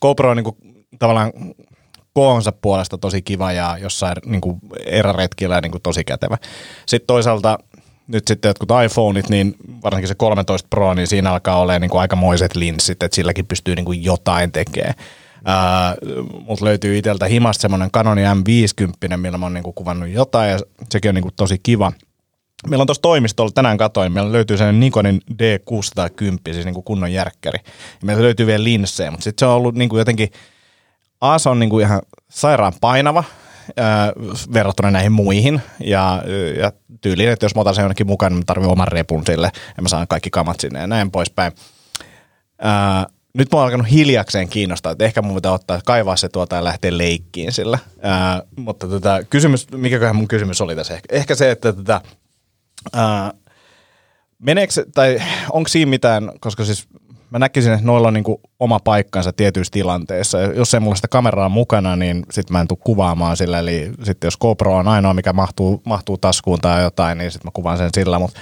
GoPro on niin kuin, tavallaan koonsa puolesta tosi kiva ja jossain niin kuin eräretkillä niin kuin tosi kätevä. Sitten toisaalta nyt sitten jotkut iPhoneit, niin varsinkin se 13 Pro, niin siinä alkaa olla niin kuin aikamoiset linssit, että silläkin pystyy niin kuin jotain tekemään. Uh, Mutta löytyy itseltä himasta semmoinen Canon M50, millä mä oon niin kuin kuvannut jotain ja sekin on niin kuin tosi kiva. Meillä on tuossa toimistolla, tänään katoin, meillä löytyy sellainen Nikonin D610, siis niin kuin kunnon järkkäri. Ja meillä löytyy vielä linssejä, mutta sitten se on ollut niin kuin jotenkin, se on niin kuin ihan sairaan painava, verrattuna näihin muihin. Ja, ja tyyliin, että jos mä otan sen jonnekin mukaan, niin mä tarvitsen oman repun sille ja mä saan kaikki kamat sinne ja näin poispäin. Ää, nyt mä oon alkanut hiljakseen kiinnostaa, että ehkä mun pitää ottaa, kaivaa se tuota ja lähteä leikkiin sillä. Ää, mutta tota, kysymys, mikäköhän mun kysymys oli tässä? Ehkä, ehkä se, että tota, ää, meneekö, tai onko siinä mitään, koska siis mä näkisin, että noilla on niin oma paikkansa tietyissä tilanteissa. Jos ei mulla sitä kameraa mukana, niin sitten mä en tule kuvaamaan sillä. Eli sitten jos GoPro on ainoa, mikä mahtuu, mahtuu taskuun tai jotain, niin sitten mä kuvaan sen sillä. Mutta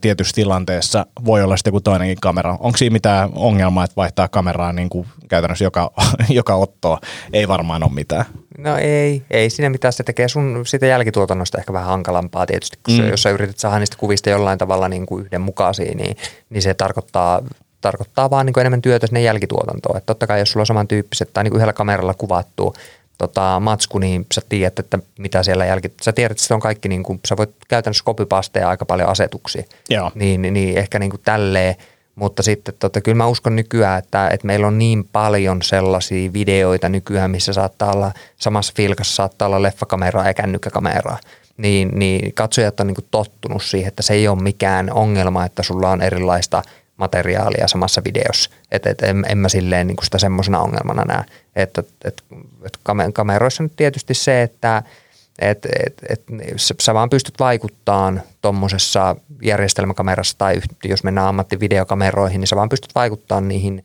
tietyissä tilanteessa voi olla sitten joku toinenkin kamera. Onko siinä mitään ongelmaa, että vaihtaa kameraa niin kuin käytännössä joka, joka ottoa? Ei varmaan ole mitään. No ei, ei siinä mitään. Se tekee sun siitä jälkituotannosta ehkä vähän hankalampaa tietysti, kun mm. jos sä yrität saada niistä kuvista jollain tavalla niin kuin yhdenmukaisia, niin, niin se tarkoittaa tarkoittaa vaan niin enemmän työtä sinne jälkituotantoon. Että totta kai jos sulla on samantyyppiset tai niin yhdellä kameralla kuvattu tota, matsku, niin sä tiedät, että mitä siellä jälki... Sä tiedät, että se on kaikki, niin kuin, sä voit käytännössä copypasteja aika paljon asetuksia. Joo. Niin, niin ehkä niin kuin tälleen. Mutta sitten tota, kyllä mä uskon nykyään, että, että meillä on niin paljon sellaisia videoita nykyään, missä saattaa olla samassa filkassa saattaa olla leffakameraa ja kännykkäkameraa. Niin, niin katsojat on niin kuin tottunut siihen, että se ei ole mikään ongelma, että sulla on erilaista materiaalia samassa videossa. Että et, en, en mä silleen niin sitä semmoisena ongelmana näe. Että et, et kameroissa nyt tietysti se, että et, et, et, sä vaan pystyt vaikuttamaan tuommoisessa järjestelmäkamerassa tai jos mennään ammattivideokameroihin, niin sä vaan pystyt vaikuttamaan niihin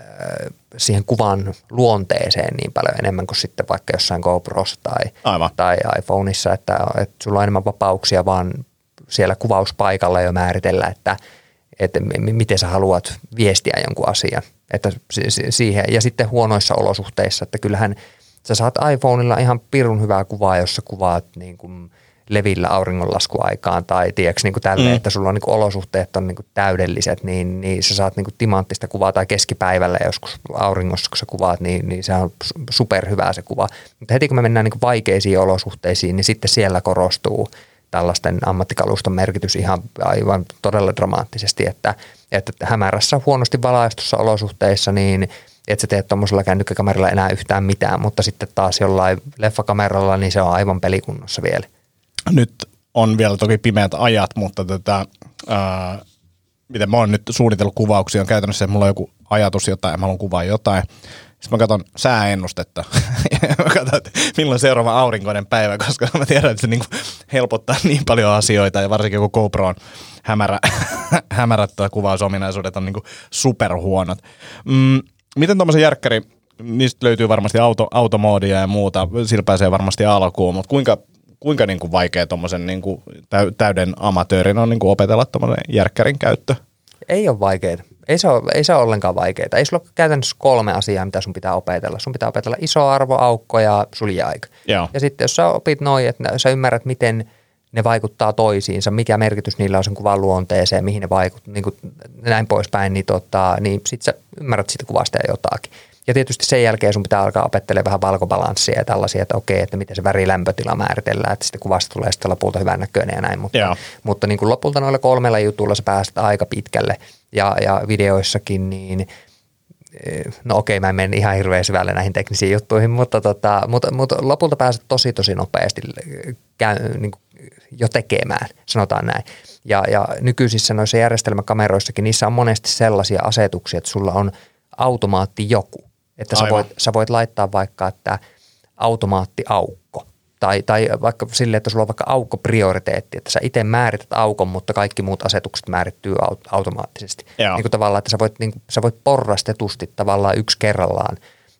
äh, siihen kuvan luonteeseen niin paljon enemmän kuin sitten vaikka jossain GoProssa tai, Aivan. tai iPhoneissa, että, että sulla on enemmän vapauksia vaan siellä kuvauspaikalla jo määritellä, että, että miten sä haluat viestiä jonkun asian. Että siihen, ja sitten huonoissa olosuhteissa, että kyllähän – sä saat iPhoneilla ihan pirun hyvää kuvaa, jos sä kuvaat niin kuin levillä auringonlaskuaikaan tai tiedätkö, niin kuin tälle, mm. että sulla on niin kuin olosuhteet on niin kuin täydelliset, niin, niin sä saat niin kuin timanttista kuvaa tai keskipäivällä joskus auringossa, kun sä kuvaat, niin, niin se on superhyvää se kuva. Mutta heti kun me mennään niin kuin vaikeisiin olosuhteisiin, niin sitten siellä korostuu tällaisten ammattikaluston merkitys ihan aivan todella dramaattisesti, että, että hämärässä huonosti valaistussa olosuhteissa, niin – että sä teet tuommoisella kännykkäkameralla enää yhtään mitään, mutta sitten taas jollain leffakameralla, niin se on aivan pelikunnossa vielä. Nyt on vielä toki pimeät ajat, mutta tätä, ää, miten mä oon nyt suunnitellut kuvauksia, on käytännössä, että mulla on joku ajatus jotain mä haluan kuvaa jotain. Sitten mä katson sääennustetta. mä katson, että milloin seuraava aurinkoinen päivä, koska mä tiedän, että se niinku helpottaa niin paljon asioita ja varsinkin kun GoPro on hämärä, hämärät kuvausominaisuudet on niinku superhuonot. Mm, miten tuommoisen järkkäri, niistä löytyy varmasti auto, automoodia ja muuta, sillä pääsee varmasti alkuun, mutta kuinka, kuinka niin kuin vaikea tuommoisen niin täyden amatöörin on niin kuin opetella tuommoinen järkkärin käyttö? Ei ole vaikeaa. Ei se, ole, ei se ole ollenkaan vaikeaa. Ei sulla ole käytännössä kolme asiaa, mitä sun pitää opetella. Sun pitää opetella iso arvo, aukko ja suljeaika. Joo. Ja sitten jos sä opit noin, että sä ymmärrät, miten ne vaikuttaa toisiinsa, mikä merkitys niillä on sen kuvan luonteeseen, mihin ne vaikuttaa, niin kuin näin poispäin, niin, tota, niin sitten sä ymmärrät siitä kuvasta ja jotakin. Ja tietysti sen jälkeen sun pitää alkaa opettelemaan vähän valkobalanssia ja tällaisia, että okei, että miten se värilämpötila määritellään, että sitten kuvasta tulee sitten lopulta hyvän näköinen ja näin. Mutta, Joo. mutta niin kuin lopulta noilla kolmella jutulla sä pääset aika pitkälle ja, ja videoissakin niin eh, no okei, mä en mene ihan hirveän syvälle näihin teknisiin juttuihin, mutta, tota, mutta, mutta lopulta pääset tosi tosi nopeasti käy, niin kuin jo tekemään, sanotaan näin. Ja, ja nykyisissä noissa järjestelmäkameroissakin, niissä on monesti sellaisia asetuksia, että sulla on automaatti joku. Että sä voit, sä voit laittaa vaikka, että automaatti aukko. Tai, tai vaikka sille, että sulla on vaikka aukko prioriteetti, että sä itse määrität aukon, mutta kaikki muut asetukset määrittyy automaattisesti. Joo. Niin kuin tavallaan, että sä voit, niin kuin, sä voit porrastetusti tavallaan yksi kerrallaan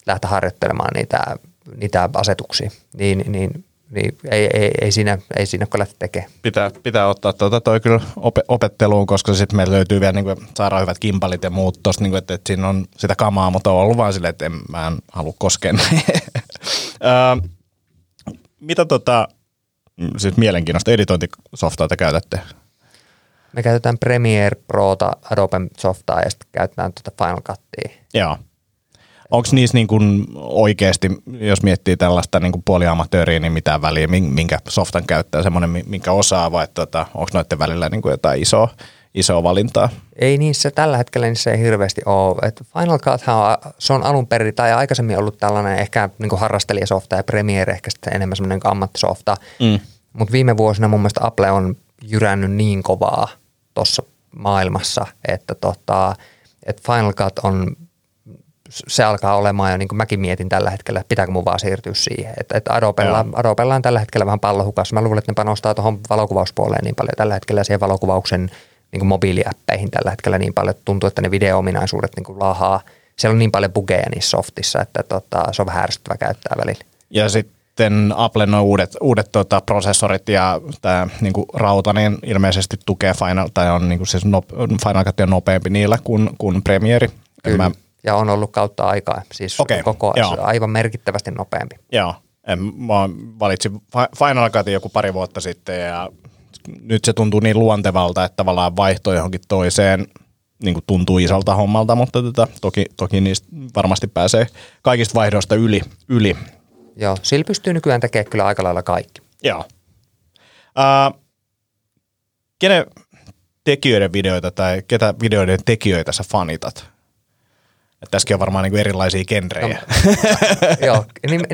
lähteä harjoittelemaan niitä, niitä asetuksia. Niin, niin niin ei, ei, ei, siinä, ei siinä kyllä tekemään. Pitää, pitää ottaa tuota toi kyllä op, opetteluun, koska sitten meillä löytyy vielä niin kuin, saadaan hyvät kimpalit ja muut tosta, niin kuin, että, että, siinä on sitä kamaa, mutta on ollut vaan silleen, että en, mä en halua koskea Mitä tota, siis mielenkiinnosta editointisoftaa te käytätte? Me käytetään Premiere Prota, Adobe softaa ja sitten käytetään tuota Final Cutia. Joo. Onko niissä niin kuin oikeasti, jos miettii tällaista niin puoliamatööriä, niin mitään väliä, minkä softan käyttää, semmoinen, minkä osaa, vai tota, onko noiden välillä niin kuin jotain isoa, isoa valintaa? Ei niissä tällä hetkellä niissä ei hirveästi ole. Et Final Cut on, se on alun perin tai aikaisemmin ollut tällainen ehkä niin harrastelijasofta ja Premiere ehkä sitten enemmän semmoinen niin ammattisofta. Mm. Mutta viime vuosina mun mielestä Apple on jyrännyt niin kovaa tuossa maailmassa, että tota, et Final Cut on se alkaa olemaan jo, niin kuin mäkin mietin tällä hetkellä, että pitääkö mun vaan siirtyä siihen. Että, että Adobella, Adobella on tällä hetkellä vähän pallohukassa. Mä luulen, että ne panostaa tuohon valokuvauspuoleen niin paljon tällä hetkellä siihen valokuvauksen niin kuin mobiiliäppeihin tällä hetkellä niin paljon, että tuntuu, että ne video-ominaisuudet niin kuin lahaa. Siellä on niin paljon bugeja niissä softissa, että tota, se on vähän ärsyttävä käyttää välillä. Ja sitten Apple nuo uudet, uudet tota, prosessorit ja tämä niinku, rauta niin ilmeisesti tukee Final, tai on niinku, siis no, Final Cut on nopeampi niillä kuin, kuin Premiere. Kyllä. Mä ja on ollut kautta aikaa, siis okay, koko joo. aivan merkittävästi nopeampi. Joo, en, mä valitsin Final Cutin joku pari vuotta sitten ja nyt se tuntuu niin luontevalta, että tavallaan vaihto johonkin toiseen niin kuin tuntuu isolta hommalta, mutta tota, toki, toki niistä varmasti pääsee kaikista vaihdoista yli. yli. Joo, sillä pystyy nykyään tekemään kyllä aika lailla kaikki. Joo. Uh, kenen tekijöiden videoita tai ketä videoiden tekijöitä sä fanitat? Et tässäkin on varmaan niinku erilaisia genrejä. No, joo,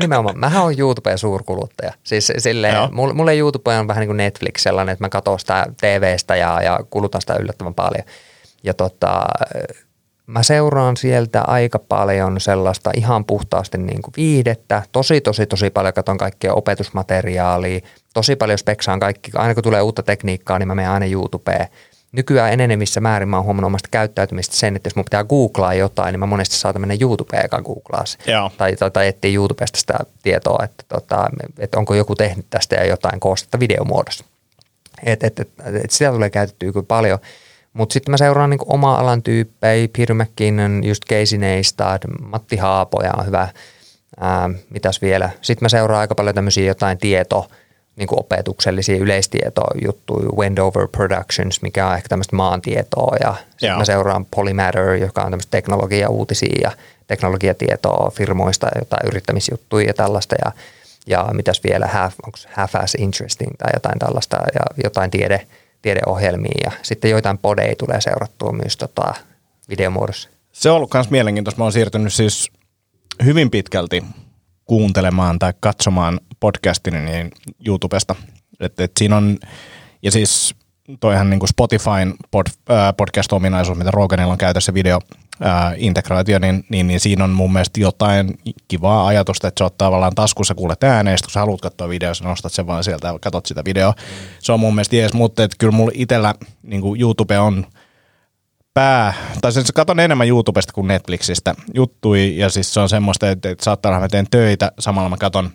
nimenomaan. Mähän on YouTubeen suurkuluttaja. Siis silleen, mulle, mulle YouTube on vähän niin kuin Netflix sellainen, että mä katson sitä TVstä ja, ja kulutan sitä yllättävän paljon. Ja tota, mä seuraan sieltä aika paljon sellaista ihan puhtaasti niin kuin viihdettä. Tosi, tosi, tosi paljon katson kaikkea opetusmateriaalia. Tosi paljon speksaan kaikki. Aina kun tulee uutta tekniikkaa, niin mä menen aina YouTubeen – nykyään enenevissä määrin mä oon huomannut omasta käyttäytymistä sen, että jos mun pitää googlaa jotain, niin mä monesti saatan mennä YouTubeen eka googlaa se. Tai, tai, tai etsiä YouTubesta sitä tietoa, että, tota, että onko joku tehnyt tästä ja jotain koostetta videomuodossa. Et, et, et, et sitä tulee käytettyä kyllä paljon. Mutta sitten mä seuraan niinku oma alan tyyppejä, Peter McKinnon, just Casey Neistat, Matti Haapoja on hyvä. Ää, mitäs vielä? Sitten mä seuraan aika paljon tämmöisiä jotain tieto, niin kuin opetuksellisia yleistietojuttuja, Wendover Productions, mikä on ehkä tämmöistä maantietoa ja sitten mä seuraan Polymatter, joka on tämmöistä teknologia-uutisia ja teknologiatietoa firmoista, jotain yrittämisjuttuja ja tällaista ja, ja mitäs vielä, half, onko half as interesting tai jotain tällaista ja jotain tiede, tiedeohjelmia ja sitten joitain podeja tulee seurattua myös tota, videomuodossa. Se on ollut myös mielenkiintoista. Mä oon siirtynyt siis hyvin pitkälti kuuntelemaan tai katsomaan podcastini niin YouTubesta. Et, et siinä on, ja siis toihan niin kuin Spotifyn pod, äh, podcast-ominaisuus, mitä Roganilla on käytössä video äh, niin, niin, niin, siinä on mun mielestä jotain kivaa ajatusta, että se ottaa tavallaan taskussa kuulet ääneen, kun sä haluat katsoa videoa, sä nostat sen vaan sieltä ja katsot sitä videoa. Se on mun mielestä jees, mutta että kyllä mulla itsellä niin kuin YouTube on – pää, tai siis katon enemmän YouTubesta kuin Netflixistä juttui, ja siis se on semmoista, että, että saattaa olla, mä teen töitä, samalla mä katon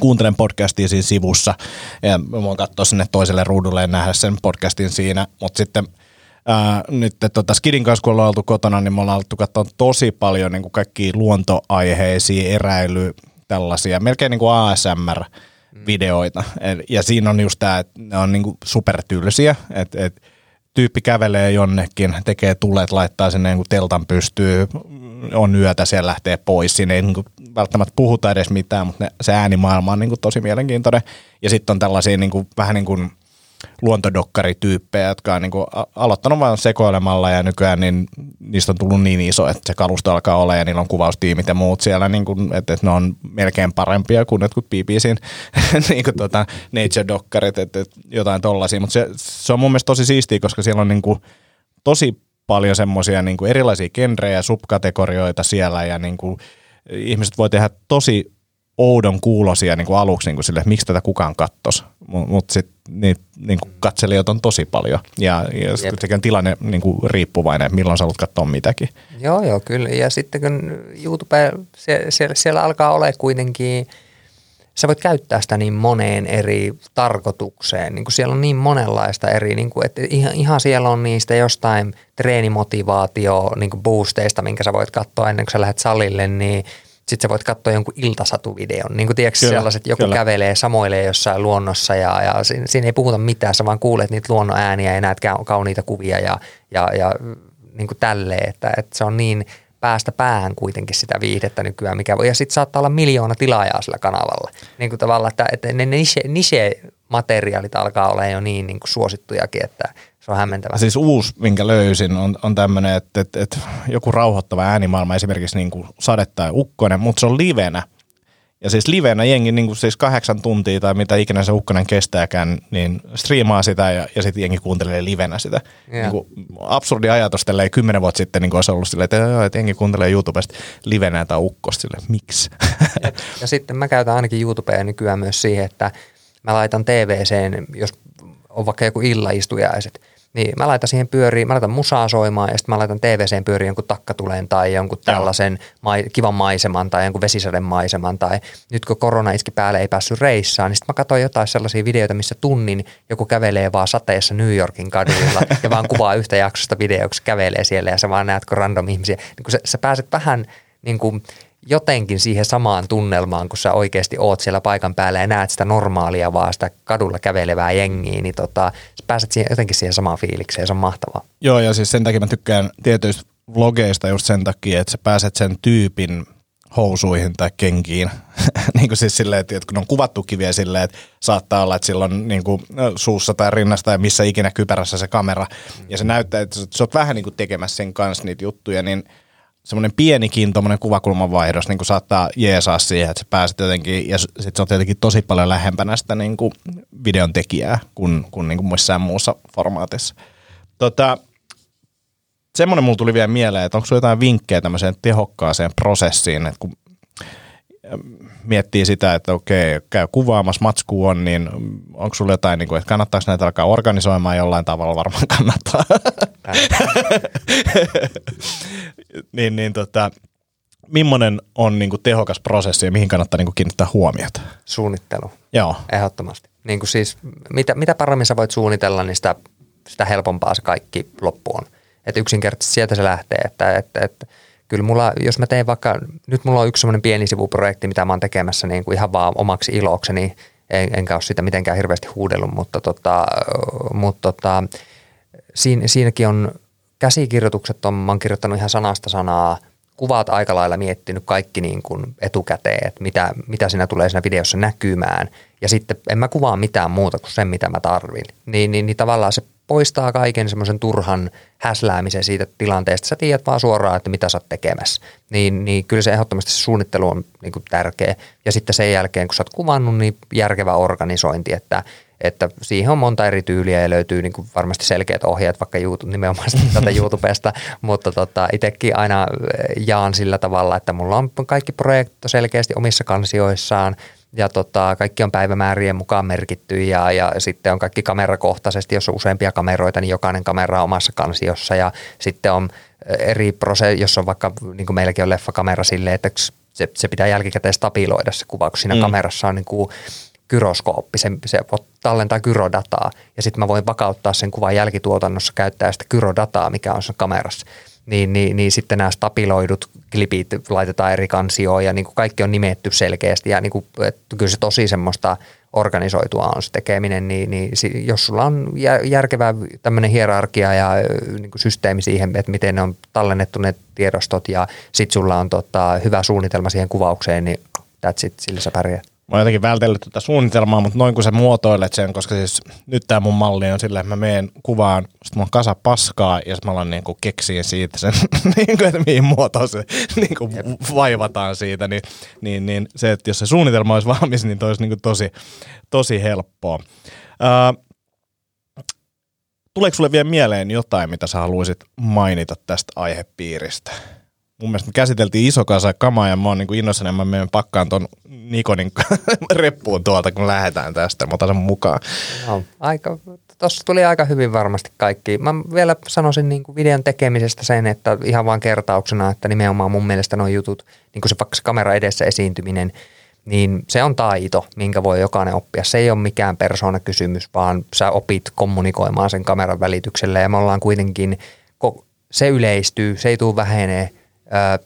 kuuntelen podcastia siinä sivussa, ja mä voin katsoa sinne toiselle ruudulle ja nähdä sen podcastin siinä, mutta sitten ää, nyt tota Skidin kanssa, kun ollaan oltu kotona, niin me ollaan oltu katsoa tosi paljon niin kuin kaikkia luontoaiheisia, eräily, tällaisia, melkein niin kuin ASMR-videoita, ja siinä on just tämä, että ne on niin kuin supertyylisiä, että, että tyyppi kävelee jonnekin, tekee tulet, laittaa sinne niin teltan pystyy, on yötä, siellä lähtee pois. Siinä ei niin kuin välttämättä puhuta edes mitään, mutta ne, se äänimaailma on niin kuin tosi mielenkiintoinen. Ja sitten on tällaisia niin kuin, vähän niin kuin – luontodokkarityyppejä, jotka on niin kuin aloittanut vain sekoilemalla ja nykyään niin niistä on tullut niin iso, että se kalusto alkaa olla ja niillä on kuvaustiimit ja muut siellä, niin kuin, että, että ne on melkein parempia kuin jotkut BBCin niin kuin tota, nature-dokkarit, että, että jotain tollaisia, mutta se, se on mun mielestä tosi siistiä, koska siellä on niin kuin tosi paljon semmoisia niin kuin erilaisia genrejä, subkategorioita siellä ja niin kuin, ihmiset voi tehdä tosi oudon kuulosia niin kuin aluksi niin kuin sille, että miksi tätä kukaan kattos, mutta mut sitten niin, niin kuin katselijoita on tosi paljon ja, ja on tilanne niin kuin riippuvainen, että milloin sä haluat katsoa mitäkin. Joo, joo, kyllä. Ja sitten kun YouTube, siellä, siellä alkaa olla kuitenkin, sä voit käyttää sitä niin moneen eri tarkoitukseen. Niin kuin siellä on niin monenlaista eri, niin kuin, että ihan, ihan siellä on niistä jostain treenimotivaatio niin kuin boosteista, minkä sä voit katsoa ennen kuin sä lähdet salille, niin – sitten sä voit katsoa jonkun iltasatuvideon. Niin kuin tiedätkö kyllä, sellaiset, joku kyllä. kävelee, samoilee jossain luonnossa ja, ja siinä, siinä ei puhuta mitään, sä vaan kuulet niitä luonnon ääniä ja näet kauniita kuvia ja, ja, ja niin kuin tälleen, että, että se on niin päästä päähän kuitenkin sitä viihdettä nykyään, mikä voi, ja sitten saattaa olla miljoona tilaajaa sillä kanavalla. Niin kuin tavallaan, että, että ne niche, niche-materiaalit alkaa olla jo niin, niin kuin suosittujakin, että se on hämmentävää. Siis uusi, minkä löysin, on, on tämmöinen, että, että, että joku rauhoittava äänimaailma, esimerkiksi niin kuin sade tai ukkonen, mutta se on livenä. Ja siis livenä jengi niin kuin siis kahdeksan tuntia tai mitä ikinä se ukkonen kestääkään, niin striimaa sitä ja, ja sitten jengi kuuntelee livenä sitä. Niin kuin absurdi ajatus tälleen kymmenen vuotta sitten niin olisi ollut silleen, että, että jengi kuuntelee YouTubesta livenä tai ukkosta sille, miksi? Ja, ja sitten mä käytän ainakin YouTubea nykyään myös siihen, että mä laitan TVCen, jos on vaikka joku illaistujaiset, niin mä laitan siihen pyöriin, mä laitan musaa soimaan ja sitten mä laitan TVCen pyöriin jonkun takkatuleen tai jonkun tällaisen mai, kivan maiseman tai jonkun vesisaden maiseman tai nyt kun korona iski päälle ei päässyt reissaan, niin sitten mä katsoin jotain sellaisia videoita, missä tunnin joku kävelee vaan sateessa New Yorkin kaduilla ja vaan kuvaa yhtä jaksosta videoksi kävelee siellä ja sä vaan näet, kun random ihmisiä. Niin kun sä, sä pääset vähän niin kuin jotenkin siihen samaan tunnelmaan, kun sä oikeasti oot siellä paikan päällä ja näet sitä normaalia vaan sitä kadulla kävelevää jengiä, niin tota, pääset siihen, jotenkin siihen samaan fiilikseen se on mahtavaa. Joo, ja siis sen takia mä tykkään tietyistä vlogeista just sen takia, että sä pääset sen tyypin housuihin tai kenkiin. niin kuin siis silleen, että kun ne on kuvattu kiviä silleen, että saattaa olla, että sillä on niin kuin suussa tai rinnassa tai missä ikinä kypärässä se kamera. Ja se näyttää, että sä oot vähän niin kuin tekemässä sen kanssa niitä juttuja, niin semmoinen pienikin tuommoinen kuvakulman vaihdos niin kuin saattaa jeesaa siihen, että sä pääset jotenkin, ja sitten se on tietenkin tosi paljon lähempänä sitä niin kuin videon tekijää kuin, kuin, niin kuin missään muussa formaatissa. Tota, semmoinen mulla tuli vielä mieleen, että onko sulla jotain vinkkejä tämmöiseen tehokkaaseen prosessiin, että kun miettii sitä, että okei, käy kuvaamassa, matsku on, niin onko sulla jotain, niin kuin, että kannattaako näitä alkaa organisoimaan jollain tavalla, varmaan kannattaa. niin, niin tota, millainen on niin kuin, tehokas prosessi ja mihin kannattaa niin kuin, kiinnittää huomiota? Suunnittelu. Joo. Ehdottomasti. Niin kuin siis, mitä, mitä paremmin sä voit suunnitella, niin sitä, sitä helpompaa se kaikki loppu on. Että yksinkertaisesti sieltä se lähtee, että, että, että kyllä mulla, jos mä teen vaikka, nyt mulla on yksi semmoinen pieni sivuprojekti, mitä mä oon tekemässä niin kuin ihan vaan omaksi ilokseni, en, enkä ole sitä mitenkään hirveästi huudellut, mutta, tota, mutta tota, siinä, siinäkin on käsikirjoitukset, on, mä oon kirjoittanut ihan sanasta sanaa, kuvat aika lailla miettinyt kaikki niin kuin etukäteen, että mitä, mitä siinä tulee siinä videossa näkymään. Ja sitten en mä kuvaa mitään muuta kuin sen, mitä mä tarvin. Niin, niin, niin tavallaan se poistaa kaiken semmoisen turhan häsläämisen siitä tilanteesta. Sä tiedät vaan suoraan, että mitä sä oot tekemässä. Niin, niin kyllä se ehdottomasti se suunnittelu on niin kuin tärkeä. Ja sitten sen jälkeen, kun sä oot kuvannut, niin järkevä organisointi, että että siihen on monta eri tyyliä ja löytyy niin kuin varmasti selkeät ohjeet vaikka YouTube, nimenomaan tätä YouTubesta, mutta tota, itsekin aina jaan sillä tavalla, että mulla on kaikki projektit selkeästi omissa kansioissaan, ja tota, kaikki on päivämäärien mukaan merkitty ja, ja sitten on kaikki kamerakohtaisesti, jos on useampia kameroita, niin jokainen kamera on omassa kansiossa. Ja sitten on eri prosessi, jos on vaikka, niin kuin meilläkin on leffakamera silleen, että se, se pitää jälkikäteen stabiloida se kuva, kun siinä mm. kamerassa on niin kuin gyroskooppi, se, se tallentaa gyrodataa. Ja sitten mä voin vakauttaa sen kuvan jälkituotannossa käyttää sitä gyrodataa, mikä on sen kamerassa niin, niin, niin sitten nämä stabiloidut klipit laitetaan eri kansioon ja niin kuin kaikki on nimetty selkeästi ja niin kuin, että kyllä se tosi semmoista organisoitua on se tekeminen, niin, niin jos sulla on järkevä tämmöinen hierarkia ja niin kuin systeemi siihen, että miten ne on tallennettu ne tiedostot ja sitten sulla on tota, hyvä suunnitelma siihen kuvaukseen, niin that's it, sillä sä pärjäät. Mä oon jotenkin vältellyt tätä suunnitelmaa, mutta noin kun sä muotoilet sen, koska siis nyt tämä mun malli on silleen, että mä meen kuvaan, sit mä oon kasa paskaa ja sit mä alan niinku keksiä siitä sen, niinku, että mihin muotoon se niinku vaivataan siitä, niin, niin, niin, se, että jos se suunnitelma olisi valmis, niin toi olisi niinku tosi, tosi helppoa. Uh, tuleeko sulle vielä mieleen jotain, mitä sä haluaisit mainita tästä aihepiiristä? Mun mielestä me käsiteltiin iso kasa kamaa ja mä oon niin innoissani, mä menen pakkaan ton Nikonin reppuun tuolta, kun lähdetään tästä. Mä otan sen mukaan. No, aika, tossa tuli aika hyvin varmasti kaikki. Mä vielä sanoisin niin kuin videon tekemisestä sen, että ihan vaan kertauksena, että nimenomaan mun mielestä nuo jutut, niin kuin se vaikka se kamera edessä esiintyminen, niin se on taito, minkä voi jokainen oppia. Se ei ole mikään persoonakysymys, vaan sä opit kommunikoimaan sen kameran välityksellä ja me ollaan kuitenkin, se yleistyy, se ei tule vähenee –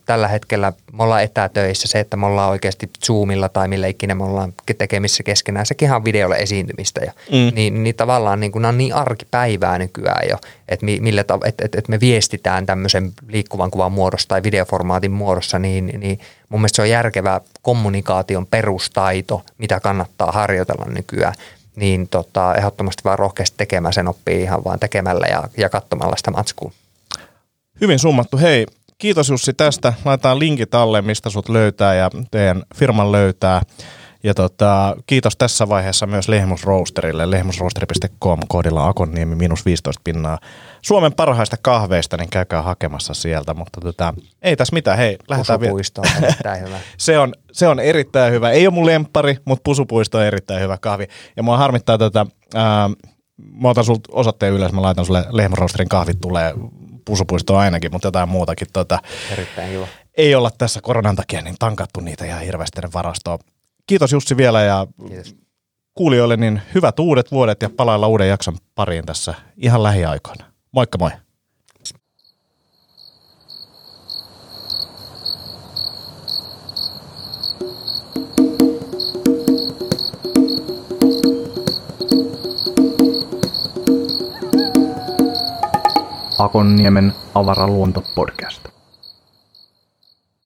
tällä hetkellä me ollaan etätöissä, se, että me ollaan oikeasti Zoomilla tai millä ikinä me ollaan tekemissä keskenään, sekin on videolle esiintymistä. Jo. Mm. Niin, niin tavallaan niin kuin, nämä on niin arkipäivää nykyään jo, että, millä, että, että, että me viestitään tämmöisen liikkuvan kuvan muodossa tai videoformaatin muodossa, niin, niin mun mielestä se on järkevä kommunikaation perustaito, mitä kannattaa harjoitella nykyään niin tota, ehdottomasti vaan rohkeasti tekemään sen oppii ihan vaan tekemällä ja, ja katsomalla sitä matskua. Hyvin summattu. Hei, kiitos Jussi tästä. Laitetaan linkit alle, mistä sut löytää ja teidän firman löytää. Ja tota, kiitos tässä vaiheessa myös Lehmusroosterille, lehmusroosteri.com koodilla Akonniemi minus 15 pinnaa. Suomen parhaista kahveista, niin käykää hakemassa sieltä, mutta tota, ei tässä mitään, hei, lähdetään vielä. on erittäin hyvä. se, on, se on erittäin hyvä. Ei ole mun lemppari, mutta Pusupuisto on erittäin hyvä kahvi. Ja mua harmittaa tätä, ää, mä otan sulta osoitteen ylös, mä laitan sulle Lehmusroosterin kahvit tulee pusupuisto ainakin, mutta jotain muutakin. Tota, Erittäin hyvä. Ei olla tässä koronan takia niin tankattu niitä ihan hirveästi varastoon. Kiitos Jussi vielä ja Kiitos. kuulijoille niin hyvät uudet vuodet ja palailla uuden jakson pariin tässä ihan lähiaikoina. Moikka moi! Akonniemen avaraluonto podcast.